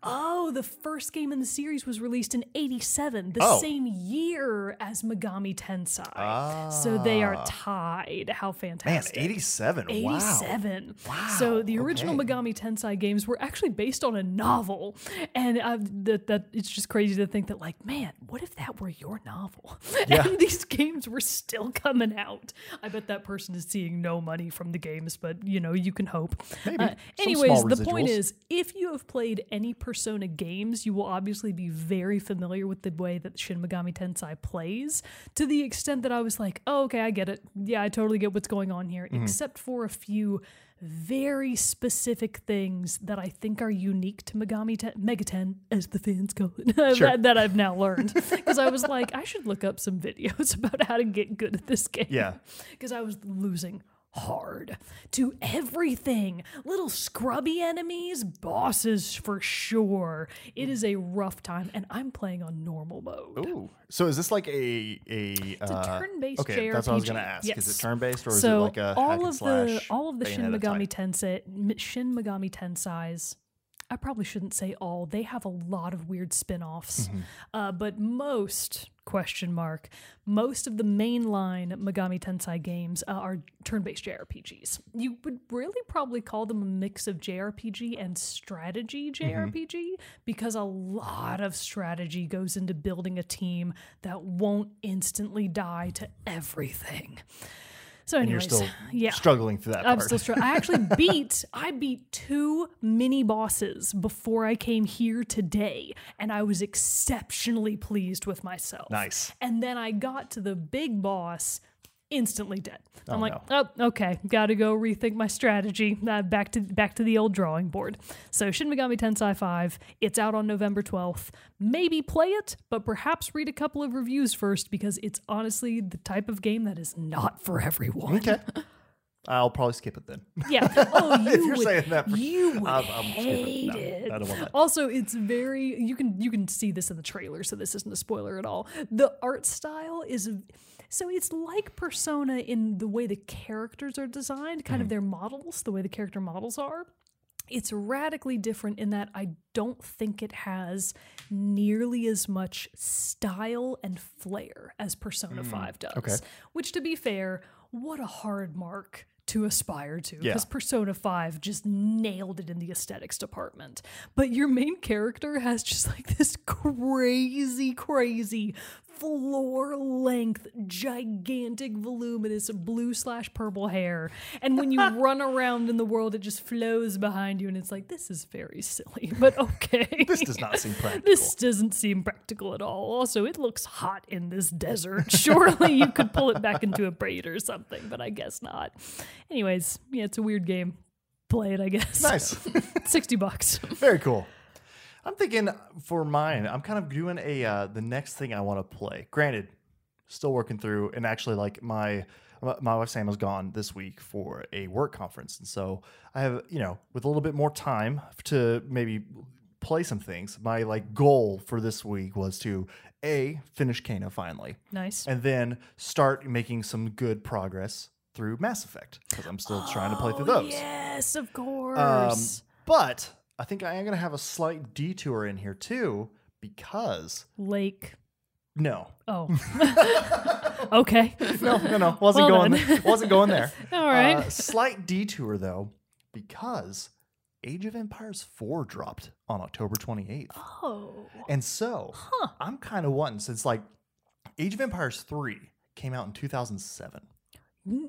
Oh, the first game in the series was released in 87, the Oh. same year as Megami Tensei. So they are Ah. tied. How Man, fantastic. 87. Wow. 87. Wow, So the original okay. Megami Tensei games were actually based on a novel, and uh, that that it's just crazy to think that like, man, what if that were your novel? Yeah. and these games were still coming out. I bet that person is seeing no money from the games, but you know, you can hope. Maybe. Uh, anyways, the point is, if you have played any Persona games, you will obviously be very familiar with the way that Shin Megami Tensei plays. To the extent that I was like, oh, okay, I get it. Yeah, I totally get what's going on here, Mm-hmm. except for a few very specific things that I think are unique to Megami Ten- Megaten, as the fans call it, Sure. that, that I've now learned. Because I was like, I should look up some videos about how to get good at this game. Yeah. Because I was losing hard to everything. Little scrubby enemies, bosses for sure. It is a rough time, and I'm playing on normal mode. Ooh. So is this like a a, It's a uh, turn-based okay, that's what I was gonna ask. Is it turn based or is so it like a all hack and of the slash all of the Shin Bayonetta Megami? Tensei Shin Megami Tensei's I probably shouldn't say all. They have a lot of weird spin-offs. Mm-hmm. Uh, but most question mark most of the mainline Megami Tensei games uh, are turn-based JRPGs. You would really probably call them a mix of JRPG and strategy Mm-hmm. JRPG because a lot of strategy goes into building a team that won't instantly die to everything. So, And you're anyways, still yeah. struggling through that I'm part. still struggling. I actually beat I beat two mini bosses before I came here today, and I was exceptionally pleased with myself. Nice. And then I got to the big boss, instantly dead. I'm Oh, like, oh, okay, got to go rethink my strategy. Uh, back to back to the old drawing board. So Shin Megami Tensei 5, it's out on November 12th. Maybe play it, but perhaps read a couple of reviews first because it's honestly the type of game that is not for everyone. Okay. I'll probably skip it then. Yeah. Oh, you If you're would, saying that for- you would I'm- I'm hate No, it. I don't want that. Also, it's very you can you can see this in the trailer, so this isn't a spoiler at all. The art style is so it's like Persona in the way the characters are designed, kind Mm-hmm. of their models, the way the character models are. It's radically different in that I don't think it has nearly as much style and flair as Persona 5 does. Mm, okay. Which, to be fair, what a hard mark to aspire to. Yeah. Because Persona 5 just nailed it in the aesthetics department. But your main character has just like this crazy, crazy floor length, gigantic, voluminous blue slash purple hair. And when you run around in the world, it just flows behind you. And it's like, this is very silly, but okay. This does not seem practical. This doesn't seem practical at all. Also, it looks hot in this desert. Surely you could pull it back into a braid or something, but I guess not. Anyways, yeah, it's a weird game. Play it, I guess. nice. 60 bucks. Very cool. I'm thinking for mine, I'm kind of doing a uh, the next thing I want to play. Granted, still working through, and actually, like my my wife Sam was gone this week for a work conference, and so I have you know with a little bit more time to maybe play some things. My like goal for this week was to a finish Kena finally, Nice. and then start making some good progress through Mass Effect because I'm still trying to play through Oh, those. Yes, of course. Um, but I think I am going to have a slight detour in here too because Lake. no, Oh. okay. no, no, no, wasn't Well going, then. wasn't going there. All right. Uh, slight detour though because Age of Empires 4 dropped on October 28th, oh. and so Huh. I'm kind of wanting since like Age of Empires 3 came out in 2007.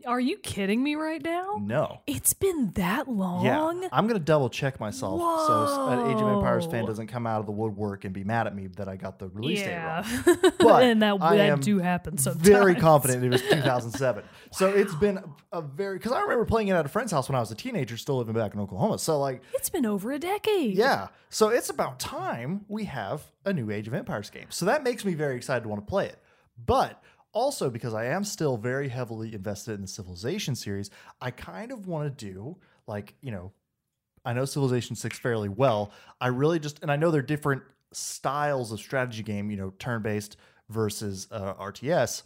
Are you kidding me right now? No. It's been that long? Yeah, I'm gonna double check myself so an uh, Age of Empires fan doesn't come out of the woodwork and be mad at me that I got the release date wrong. But and that, I that do happen sometimes. Very confident it was 2007. So it's been a very because I remember playing it at a friend's house when I was a teenager, still living back in Oklahoma. So like, It's been over a decade. yeah. So it's about time we have a new Age of Empires game. So that makes me very excited to want to play it. But also because I am still very heavily invested in the Civilization series, I kind of want to do like you know, I know Civilization Six fairly well. I really just and I know they're different styles of strategy game. You know, turn based versus uh, RTS.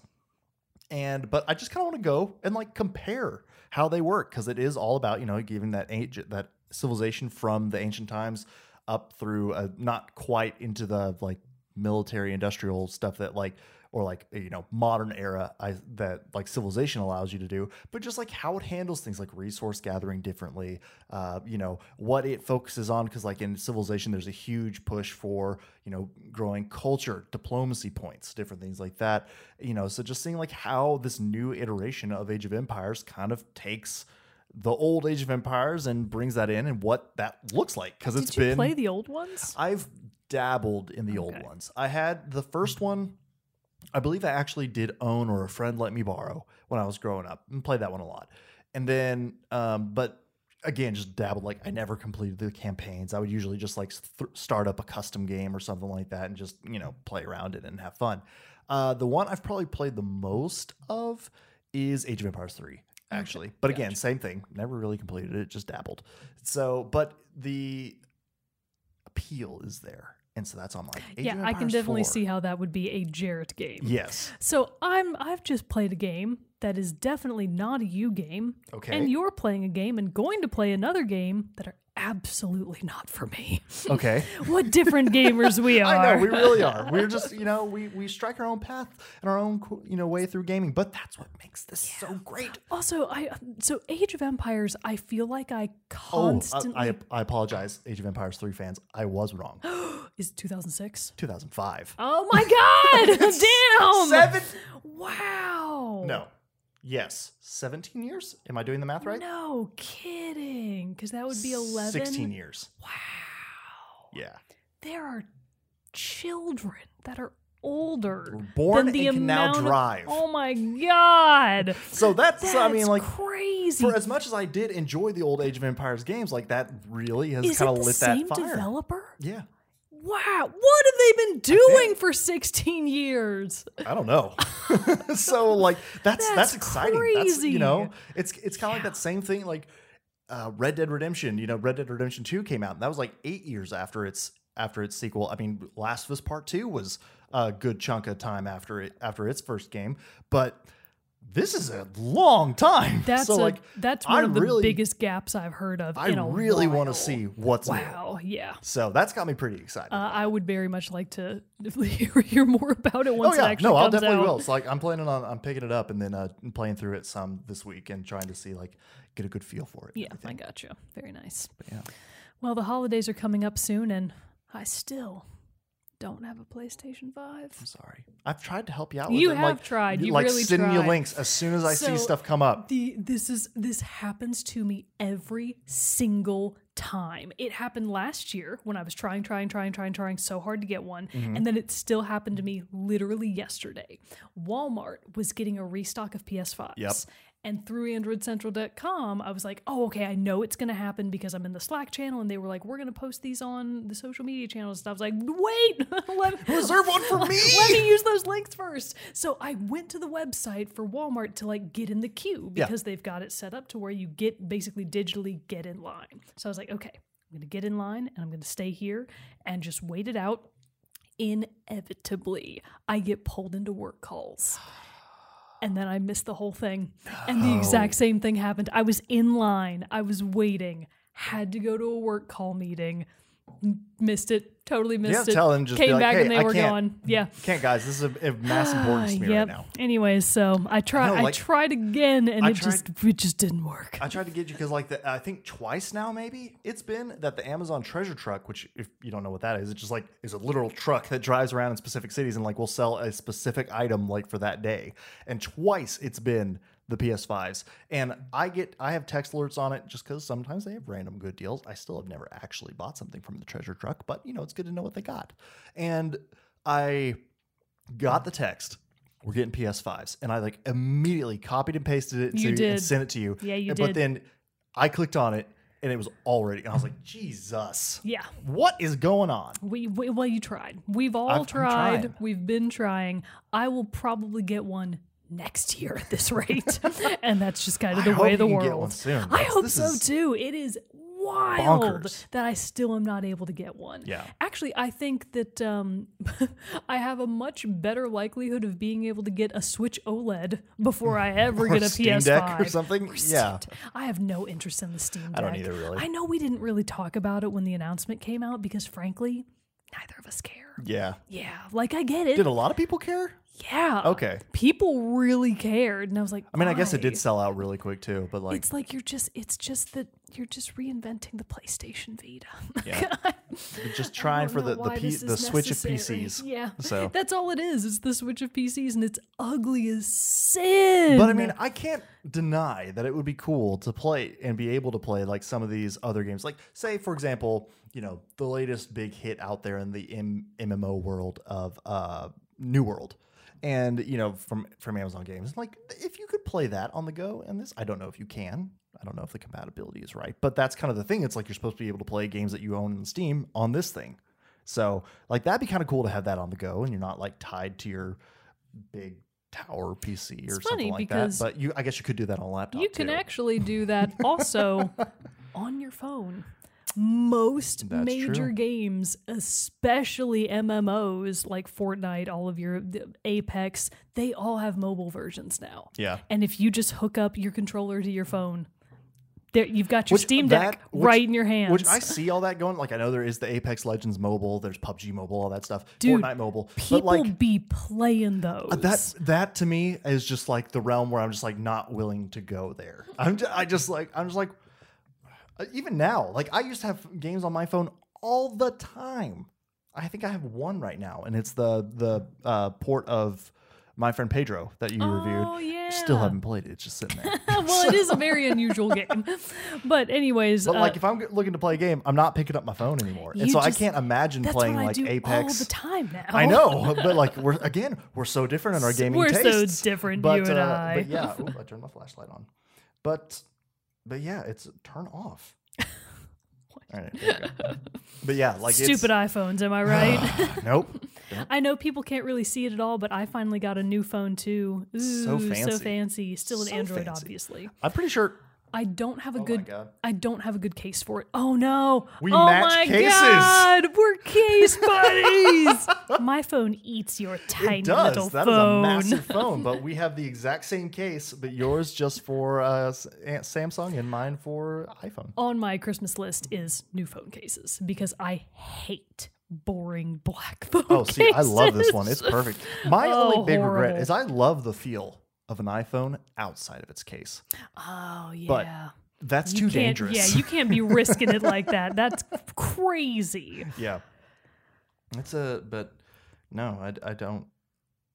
And but I just kind of want to go and like compare how they work because it is all about you know giving that age that civilization from the ancient times up through uh, not quite into the like military industrial stuff that like or like you know modern era I, that like civilization allows you to do but just like how it handles things like resource gathering differently uh, you know what it focuses on because like in civilization there's a huge push for you know growing culture diplomacy points different things like that you know so just seeing like how this new iteration of age of empires kind of takes the old age of empires and brings that in and what that looks like because it's Did you been play the old ones? I've dabbled in the old ones. I had the first one, I believe I actually did own or a friend let me borrow when I was growing up and played that one a lot. And then, um, but again, just dabbled. Like I never completed the campaigns. I would usually just like th- start up a custom game or something like that and just, you know, play around it and have fun. Uh, the one I've probably played the most of is Age of Empires 3 actually. But again, same thing. Never really completed it, just dabbled. So, but the appeal is there. And so that's on my Age yeah, I can definitely 4. see how that would be a Jarrett game. Yes. So I'm I've just played a game that is definitely not a you game. Okay. And you're playing a game and going to play another game that are absolutely not for me. Okay. what different gamers we are. I know we really are. We're just, you know, we we strike our own path and our own, you know, way through gaming. But that's what makes this so great. Also, I uh, so Age of Empires, I feel like I Oh, uh, constantly I, I, I apologize, Age of Empires three fans. I was wrong. is 2006. 2005. Oh my god! Damn! Seven. Wow. No. Yes. 17 years. Am I doing the math right? No kidding. Because that would be 11. 16 years. Wow. Yeah. There are children that are older Born than the and can now amount of- drive. oh my god. So that's, That's I mean, like crazy. for as much as I did enjoy the old Age of Empires games, like that really has kind of lit same that fire. developer? Yeah. Wow. What have they been doing for 16 years? I don't know. so like that's that's, That's exciting. That's you know, it's it's kind of like that same thing like uh, Red Dead Redemption. You know, Red Dead Redemption Two came out, and that was like eight years after its after its sequel. I mean, Last of Us Part Two was a good chunk of time after it after its first game, but this is a long time. That's so a, like that's one of the really- biggest gaps I've heard of I really want to see what's new. Wow, yeah. So that's got me pretty excited. Uh, I would very much like to hear, hear more about it once oh yeah, it actually no, I'll definitely out. will. So like, I'm planning on I'm picking it up and then uh, playing through it some this week and trying to see like get a good feel for it. Yeah, I got you. Very nice. yeah. Well, the holidays are coming up soon, and I still don't have a PlayStation 5. I'm sorry. I've tried to help you out. With You it, have like, tried. You like really sending you tried. links as soon as I see stuff come up. The this is this happens to me every single time. It happened last year when I was trying, trying, trying, trying, trying so hard to get one, Mm-hmm. and then it still happened to me literally yesterday. Walmart was getting a restock of PS5s. Yep. And through AndroidCentral.com, I was like, oh, okay, I know it's going to happen because I'm in the Slack channel. And they were like, we're going to post these on the social media channels. And I was like, wait, let, Reserve one for me. let me use those links first. So I went to the website for Walmart to like get in the queue Yeah. because they've got it set up to where you get basically digitally get in line. So I was like, okay, I'm going to get in line and I'm going to stay here and just wait it out. Inevitably, I get pulled into work calls. And then I missed the whole thing. And the exact same thing happened. I was in line, I was waiting, had to go to a work call meeting, missed it, totally missed it. tell them, just came like, back "Hey, and they I were can't." gone. Yeah. Can't guys, this is of, of mass importance to me yep. right now. Anyways, so I tried. know, I tried again, and I it just it just didn't work. I tried to get you because like the, I think twice now maybe it's been that the Amazon treasure truck, which if you don't know what that is, it's just like is a literal truck that drives around in specific cities and like will sell a specific item like for that day. And twice it's been the PS5s. And I get I have text alerts on it just because sometimes they have random good deals. I still have never actually bought something from the treasure truck, but you know it's good to know what they got. And I got the text. We're getting PS5s, and I like immediately copied and pasted it You to and did. sent it to you. Yeah, you But did. then I clicked on it, and it was already. And I was like, Jesus, Yeah. what is going on? We, we well, you tried. We've all I've- tried. We've been trying. I will probably get one next year at this rate. and that's just kind of I the way hope of the world. can get one soon. I hope so too. It is wild bonkers. that I still am not able to get one. Yeah. Actually, I think that um, I have a much better likelihood of being able to get a Switch OLED before I ever get a Steam PS5 Deck or something? Or Yeah. Steam. I have no interest in the Steam Deck. I don't either, really. I know we didn't really talk about it when the announcement came out because, frankly, neither of us care. Yeah. Yeah, like I get it. Did a lot of people care? Yeah. Okay. People really cared, and I was like, I mean, I guess it why? did sell out really quick too, but like, it's like you're just it's just that you're just reinventing the PlayStation Vita. Yeah. I just trying for the the, P, the switch of. PCs. Yeah. So, That's all it is. It's the Switch of PCs and it's ugly as sin. but I mean, I can't deny that it would be cool to play and be able to play like some of these other games. Like, say, for example, you know, the latest big hit out there in the M- MMO world of uh, New World. And you know from from Amazon Games, like if you could play that on the go, and this I don't know if you can, I don't know if the compatibility is right, but that's kind of the thing. It's like you're supposed to be able to play games that you own in Steam on this thing. So like that'd be kind of cool to have that on the go, and you're not like tied to your big tower PC or It's something like that. But you, I guess you could do that on a laptop. you can too. actually do that also on your phone. Most That's major true. games, especially MMOs like Fortnite, all of your Apex, they all have mobile versions now. Yeah. And if you just hook up your controller to your phone, there you've got your Which- Steam that- Deck which- right in your hands. Which I see all that going. Like I know there is the Apex Legends mobile, there's PUBG mobile, all that stuff, Dude, Fortnite mobile. People but like be playing those. that that to me is just like the realm where I'm just like not willing to go there. I'm just, I just like I'm just like even now, like I used to have games on my phone all the time. I think I have one right now, and it's the the uh, port of my friend Pedro that you Oh, reviewed. Still yeah. haven't played it; it's just sitting there. well, it is a very unusual game. But anyways, But uh, like, if I'm looking to play a game, I'm not picking up my phone anymore, and so I can't imagine playing like Apex all the time now. I know, but like we're again, we're so different in our gaming We're so different, but, you and uh, I. But yeah, ooh, I turned my flashlight on. But but yeah, it's turn off. All right, there you go. But yeah, like Stupid iPhones, am I right? Nope. I know people can't really see it at all, but I finally got a new phone too. Ooh, So fancy. so fancy. Still an So Android, fancy. obviously. I'm pretty sure I don't have a Oh good. I don't have a good case for it. Oh no! We oh match my cases. god! We're case buddies. my phone eats your tiny it does. little That is phone. a massive phone, but we have the exact same case, but yours just for uh, Samsung and mine for iPhone. on my Christmas list is new phone cases because I hate boring black phone Oh, see, I love this one. It's perfect. My Oh, only big regret is I love the feel of an iPhone outside of its case. Oh yeah. But That's You too dangerous. Yeah, you can't be risking it like that. That's crazy. yeah. It's a but no, I, I don't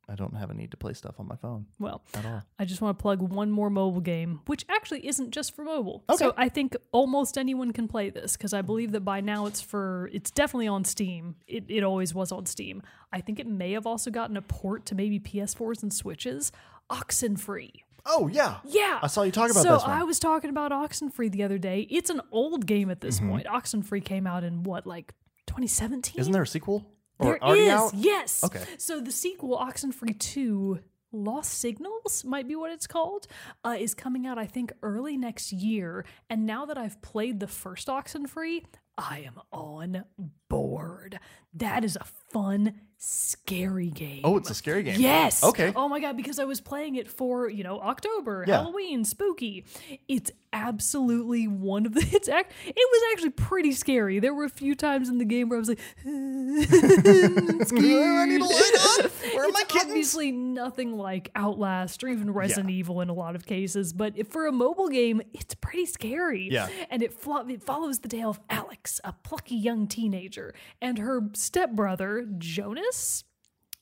I don't have a need to play stuff on my phone Well, at all. I just want to plug one more mobile game, which actually isn't just for mobile. So Okay. I think almost anyone can play this because I believe that by now it's for it's definitely on Steam. It it always was on Steam. I think it may have also gotten a port to maybe PS4s and Switches. Oxenfree. Oh yeah. Yeah. I saw you talk about so this one. I was talking about Oxenfree the other day. It's an old game at Mm-hmm. this point. Oxenfree came out in what, like 2017? Isn't there a sequel? Or There is, out? yes. Okay. So the sequel, Oxenfree 2, Lost Signals, might be what it's called, uh, is coming out, I think, early next year. And now that I've played the first Oxenfree, I am on board. That is a fun, scary game. Oh, it's a scary game. Yes. Okay. Oh my god, because I was playing it for you know October, Yeah. Halloween, spooky. It's absolutely one of the. It's act. It was actually pretty scary. There were a few times in the game where I was like, I need a light on. Where are my kittens? obviously nothing like Outlast or even Resident Evil in a lot of cases, but for a mobile game, it's pretty scary. Yeah. And it, flo- it follows the tale of Alex, a plucky young teenager, and her stepbrother, Jonas,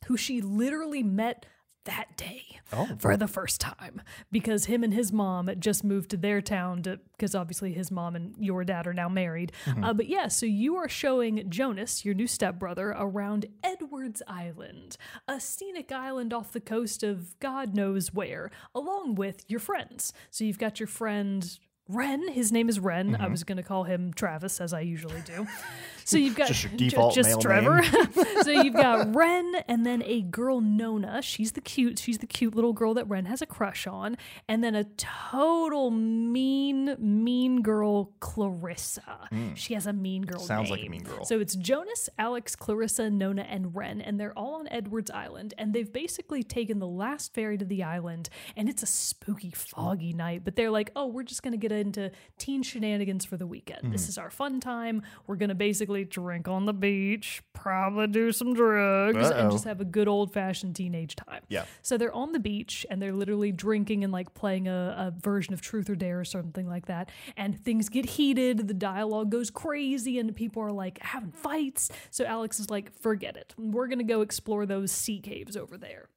who she literally met that day Oh. for the first time because him and his mom just moved to their town to because obviously his mom and your dad are now married Mm-hmm. uh, but yeah so you are showing jonas your new stepbrother around edwards island a scenic island off the coast of god knows where along with your friends so you've got your friend Ren, his name is Ren. Mm-hmm. I was going to call him Travis, as I usually do. So you've got Just your default just Trevor. so you've got Ren, and then a girl Nona. She's the cute. She's the cute little girl that Ren has a crush on, and then a total mean, mean girl Clarissa. She has a mean girl. Hmm. Sounds like a mean girl. So it's Jonas, Alex, Clarissa, Nona, and Ren, and they're all on Edwards Island, and they've basically taken the last ferry to the island, and it's a spooky, foggy night. But they're like, oh, we're just gonna get into teen shenanigans for the weekend. Mm-hmm. This is our fun time. We're gonna basically drink on the beach, probably do some drugs, Uh-oh. and just have a good old fashioned teenage time. Yeah. So they're on the beach and they're literally drinking and like playing a, a version of Truth or Dare or something like that. And things get heated, the dialogue goes crazy, and people are like having fights. So Alex is like, forget it. We're going to go explore those sea caves over there.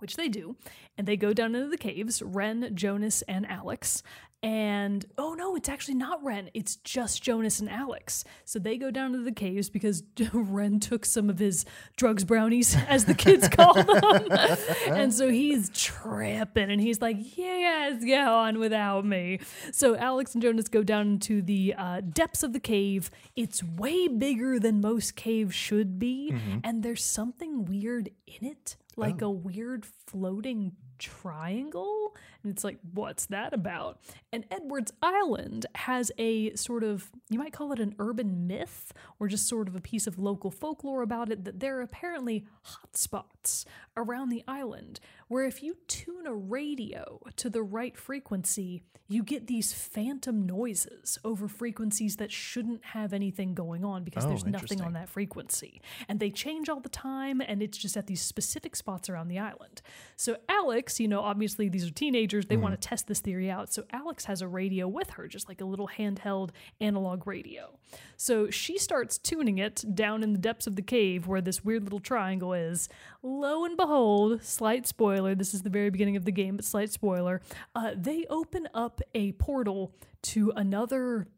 Which they do. And they go down into the caves, Ren, Jonas, and Alex. And oh no, it's actually not Ren. It's just Jonas and Alex. So they go down to the caves because Ren took some of his drugs brownies, as the kids call them. and so he's tripping and he's like, yes, go on without me. So Alex and Jonas go down into the uh, depths of the cave. It's way bigger than most caves should be. And there's something weird in it, like a weird floating triangle. And it's like, what's that about? And Edwards Island has a sort of, you might call it an urban myth or just sort of a piece of local folklore about it that there are apparently hotspots around the island where if you tune a radio to the right frequency, you get these phantom noises over frequencies that shouldn't have anything going on because Oh, there's nothing on that frequency. And they change all the time, and it's just at these specific spots around the island. So, Alex, you know, obviously these are teenagers, they hmm. want to test this theory out. So, Alex has a radio with her, just like a little handheld analog radio. So, she starts tuning it down in the depths of the cave where this weird little triangle is. Lo and behold, slight spoiler, this is the very beginning of the game, but slight spoiler, uh, they open up a portal to another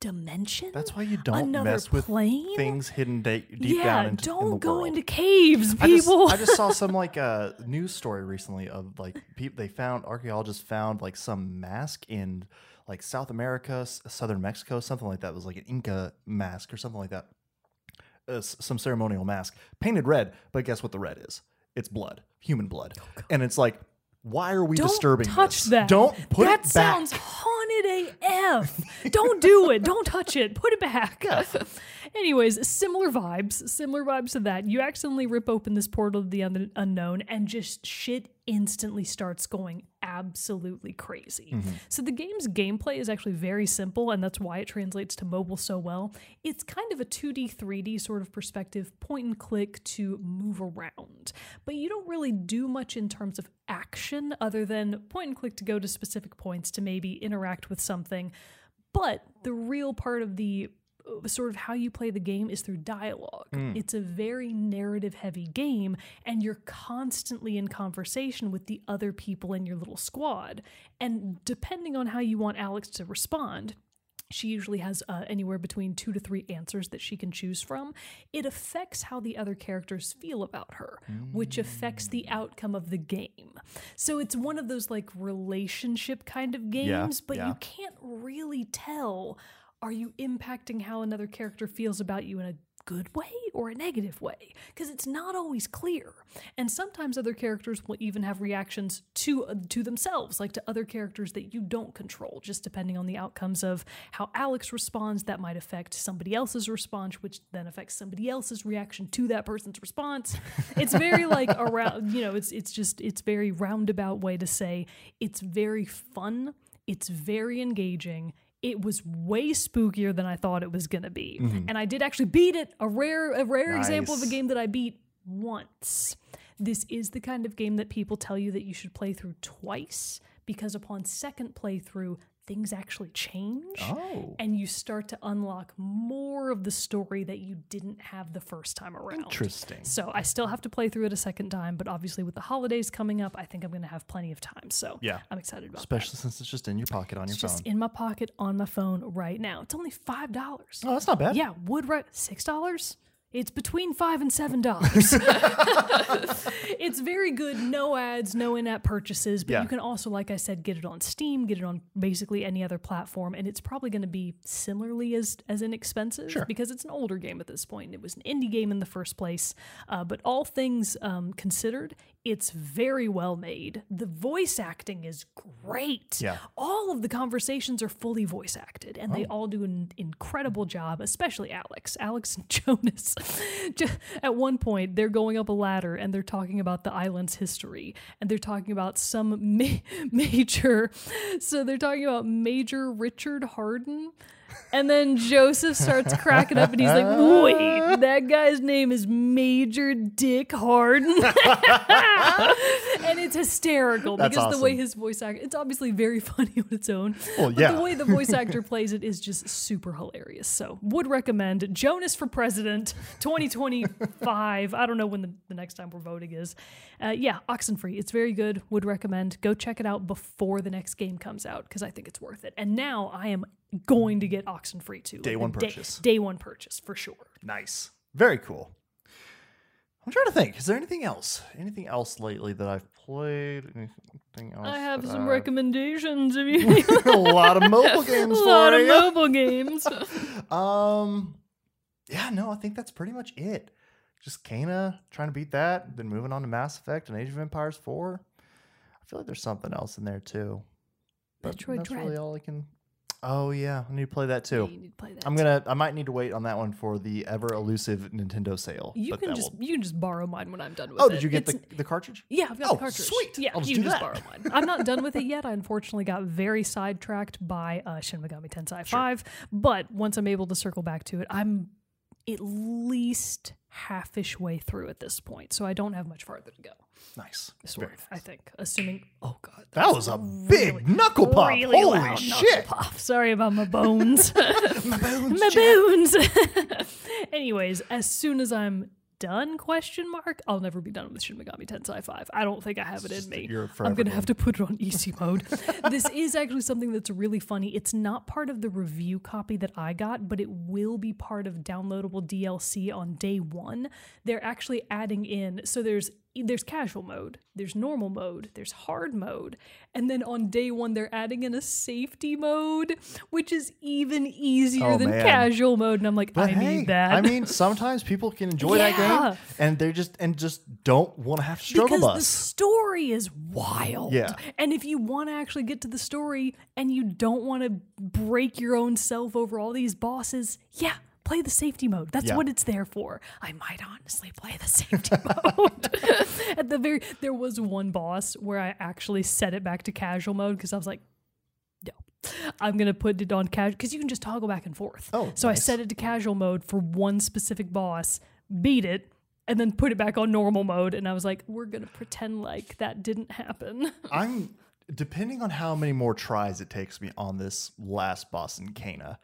dimension. That's why you don't Another mess with plane? things hidden da- deep yeah, down into don't in the go world. into caves, I just, people. I just saw some like uh, news story recently of like people they found archaeologists found like some mask in like South America, southern Mexico, something like that. It was like an Inca mask or something like that. Uh, some ceremonial mask painted red, but guess what the red is? It's blood, human blood, and it's like, why are we disturbing don't disturbing touch this? that. Don't put that it back. That sounds haunted AF. don't do it. Don't touch it. Put it back. Anyways, similar vibes. Similar vibes to that. You accidentally rip open this portal to the un- unknown, and just shit instantly starts going absolutely crazy. Mm-hmm. So the game's gameplay is actually very simple, and that's why it translates to mobile so well. It's kind of a 2D, 3D sort of perspective, point and click to move around. But you don't really do much in terms of action other than point and click to go to specific points to maybe interact with something. But the real part of the sort of how you play the game is through dialogue. It's a very narrative heavy game, and you're constantly in conversation with the other people in your little squad. And depending on how you want Alex to respond, she usually has uh, anywhere between two to three answers that she can choose from. It affects how the other characters feel about her, which affects the outcome of the game. So it's one of those like relationship kind of games, but yeah. you can't really tell are you impacting how another character feels about you in a good way or a negative way? Because it's not always clear. And sometimes other characters will even have reactions to uh, to themselves like to other characters that you don't control just depending on the outcomes of how Alex responds. That might affect somebody else's response which then affects somebody else's reaction to that person's response. It's very like around you know it's it's just it's very roundabout way to say it's very fun. It's very engaging it was way spookier than I thought it was gonna be. Mm-hmm. And I did actually beat it. A rare, a rare example of a game that I beat once. This is the kind of game that people tell you that you should play through twice because upon second playthrough, things actually change. Oh. And you start to unlock more of the story that you didn't have the first time around. Interesting. So I still have to play through it a second time, but obviously with the holidays coming up, I think I'm going to have plenty of time. So Yeah. I'm excited about that. Especially since it's just in your pocket on your phone. It's just phone. in my pocket on my phone right now. It's only five dollars. oh, that's not bad. Yeah, would right six dollars. It's between five and seven dollars. it's very good, no ads, no in-app purchases, but Yeah. you can also, like I said, get it on Steam, get it on basically any other platform, and it's probably going to be similarly as as inexpensive Sure. because it's an older game at this point. It was an indie game in the first place, uh, but all things um, considered, it's very well made. The voice acting is great. Yeah. All of the conversations are fully voice acted, and they Oh. all do an incredible job, especially Alex. Alex and Jonas. At one point, they're going up a ladder and they're talking about the island's history, and they're talking about some ma- major. So they're talking about Major Richard Harden. And then Joseph starts cracking up and he's like, wait, that guy's name is Major Dick Harden. and it's hysterical That's because the way his voice actor, it's obviously very funny on its own. Well, but yeah. the way the voice actor plays it is just super hilarious. So would recommend Jonas for President 2025. I don't know when the, the next time we're voting is. Uh, yeah, Oxenfree. It's very good. Would recommend. Go check it out before the next game comes out because I think it's worth it. And now I am going to get Oxenfree too. Day Like, one purchase. Day, one purchase for sure. Nice. Very cool. I'm trying to think. Is there anything else? Anything else lately that I've played? Anything else? I have some I've- recommendations if you a lot of mobile games. a lot of you. mobile games. Um, yeah, no, I think that's pretty much it. Just Kena trying to beat that, then moving on to Mass Effect and Age of Empires 4. I feel like there's something else in there too. But Metroid that's really all I can. Oh yeah, I need to play that too. you need to play that. I'm gonna. I might need to wait on that one for the ever elusive Nintendo sale. You can just will- you can just borrow mine when I'm done with Oh, it. did you get It's- the, the cartridge? Yeah, I've got Oh, the cartridge. sweet. Yeah, I'll just you just borrow mine. I'm not done with it yet. I unfortunately got very sidetracked by uh, Shin Megami Tensei 5. But once I'm able to circle back to it, I'm at least halfish way through at this point. So I don't have much farther to go. Nice. Sort of, I think. Assuming. Oh, God. That was a big knuckle pop. Really Holy loud shit! pop. Sorry about my bones. My bones, my bones. Anyways, as soon as I'm done, question mark, I'll never be done with Shin Megami Tensei 5. I don't think I have it in me. I'm gonna have to put it on easy mode. this is actually something that's really funny. It's not part of the review copy that I got, but it will be part of downloadable DLC on day one. They're actually adding in so there's there's casual mode, there's normal mode, there's hard mode, and then on day one they're adding in a safety mode, which is even easier Oh, than man. casual mode. And I'm like, But I hey, need that. I mean, sometimes people can enjoy that game, and they're just and just don't want to have to struggle because the story is wild. Yeah. And if you want to actually get to the story and you don't want to break your own self over all these bosses, yeah, play the safety mode. That's Yeah. what it's there for. I might honestly play the safety mode. At the very there was one boss where I actually set it back to casual mode because I was like, no. I'm gonna put it on casual because you can just toggle back and forth. Oh, so I set it to casual mode for one specific boss, beat it, and then put it back on normal mode. And I was like, we're gonna pretend like that didn't happen. I'm depending on how many more tries it takes me on this last boss in Kena,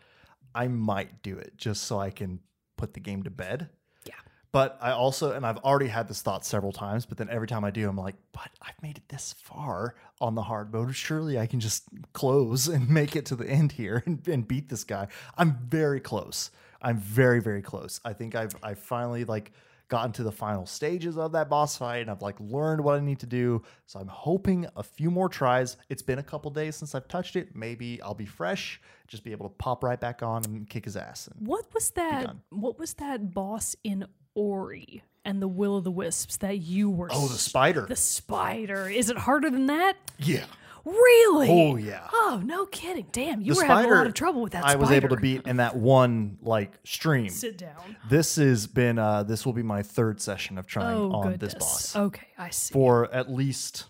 I might do it just so I can put the game to bed. Yeah. But I also, and I've already had this thought several times, but then every time I do, I'm like, but I've made it this far on the hard mode. Surely I can just close and make it to the end here and, and beat this guy. I'm very close. I'm very, very close. I think I've I've finally like gotten to the final stages of that boss fight and I've like learned what I need to do. So I'm hoping a few more tries. It's been a couple days since I've touched it. Maybe I'll be fresh, just be able to pop right back on and kick his ass. And What was that? What was that boss in Ori and the Will of the Wisps that you were? oh, the spider. The spider. Is it harder than that? yeah. Really? Oh yeah. Oh, no kidding. Damn, you the were having a lot of trouble with that I was able to beat in that one like stream. Sit down. This has been uh this will be my third session of trying Oh, on goodness. this boss Okay, I see. for at least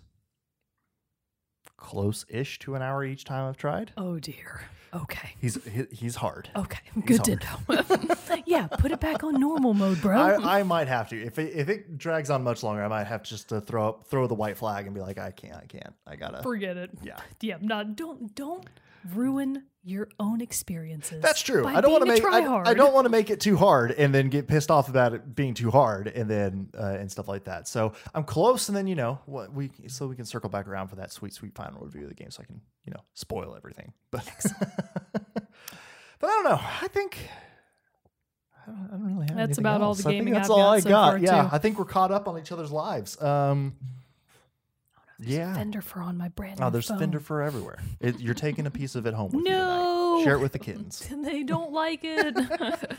close-ish to an hour each time I've tried. Oh dear. Okay. He's he, he's hard. Okay. Good to know. yeah, put it back on normal mode, bro. I, I might have to if it, if it drags on much longer. I might have to just to throw up throw the white flag and be like, I can't, I can't, I gotta. Forget it. Yeah. Yeah. Not don't don't ruin your own experiences. That's true. I don't want to make I. I don't want to make it too hard and then get pissed off about it being too hard and then uh, and stuff like that. So I'm close, and then you know what we so we can circle back around for that sweet sweet final review of the game, so I can you know spoil everything. But but I don't know. I think I don't, I don't really have That's about all else. the I think that's I've all I so got. yeah, too. I think we're caught up on each other's lives. Um, yeah. Fender for on my brand Oh, there's phone. Fender fur everywhere. It, you're taking a piece of it home with you No. tonight. Share it with the kittens. they don't like it.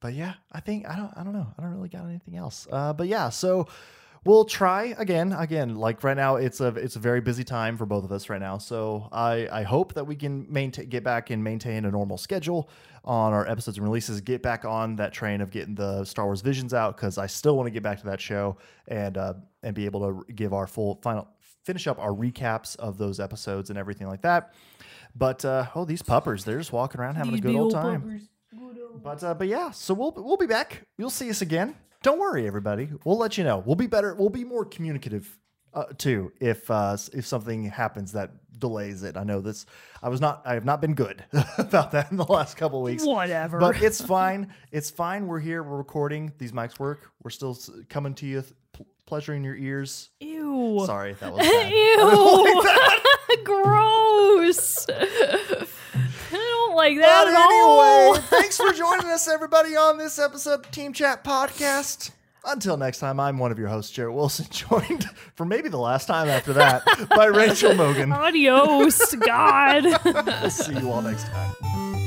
But yeah, I think I don't I don't know. I don't really got anything else. Uh, but yeah, so we'll try again. Again, like right now, it's a it's a very busy time for both of us right now. So I I hope that we can maintain get back and maintain a normal schedule on our episodes and releases. Get back on that train of getting the Star Wars Visions out because I still want to get back to that show and uh, and be able to give our full final finish up our recaps of those episodes and everything like that. But uh, oh, these puppers, they're just walking around having These a good old time. puppers. But uh, but yeah, so we'll we'll be back. You'll see us again. Don't worry, everybody. We'll let you know. We'll be better. We'll be more communicative uh, too if uh, if something happens that delays it. I know this. I was not. I have not been good about that in the last couple weeks. Whatever. But it's fine. It's fine. We're here. We're recording. These mics work. We're still coming to you, pl- pleasuring your ears. Ew. Sorry, that was bad. Ew. Gross. I don't like that But at all. anyway, thanks for joining us, everybody, on this episode of Team Chat Podcast. Until next time, I'm one of your hosts, Jarrett Wilson, joined for maybe the last time after that by Rachel Mogan. Adios, God. We'll see you all next time.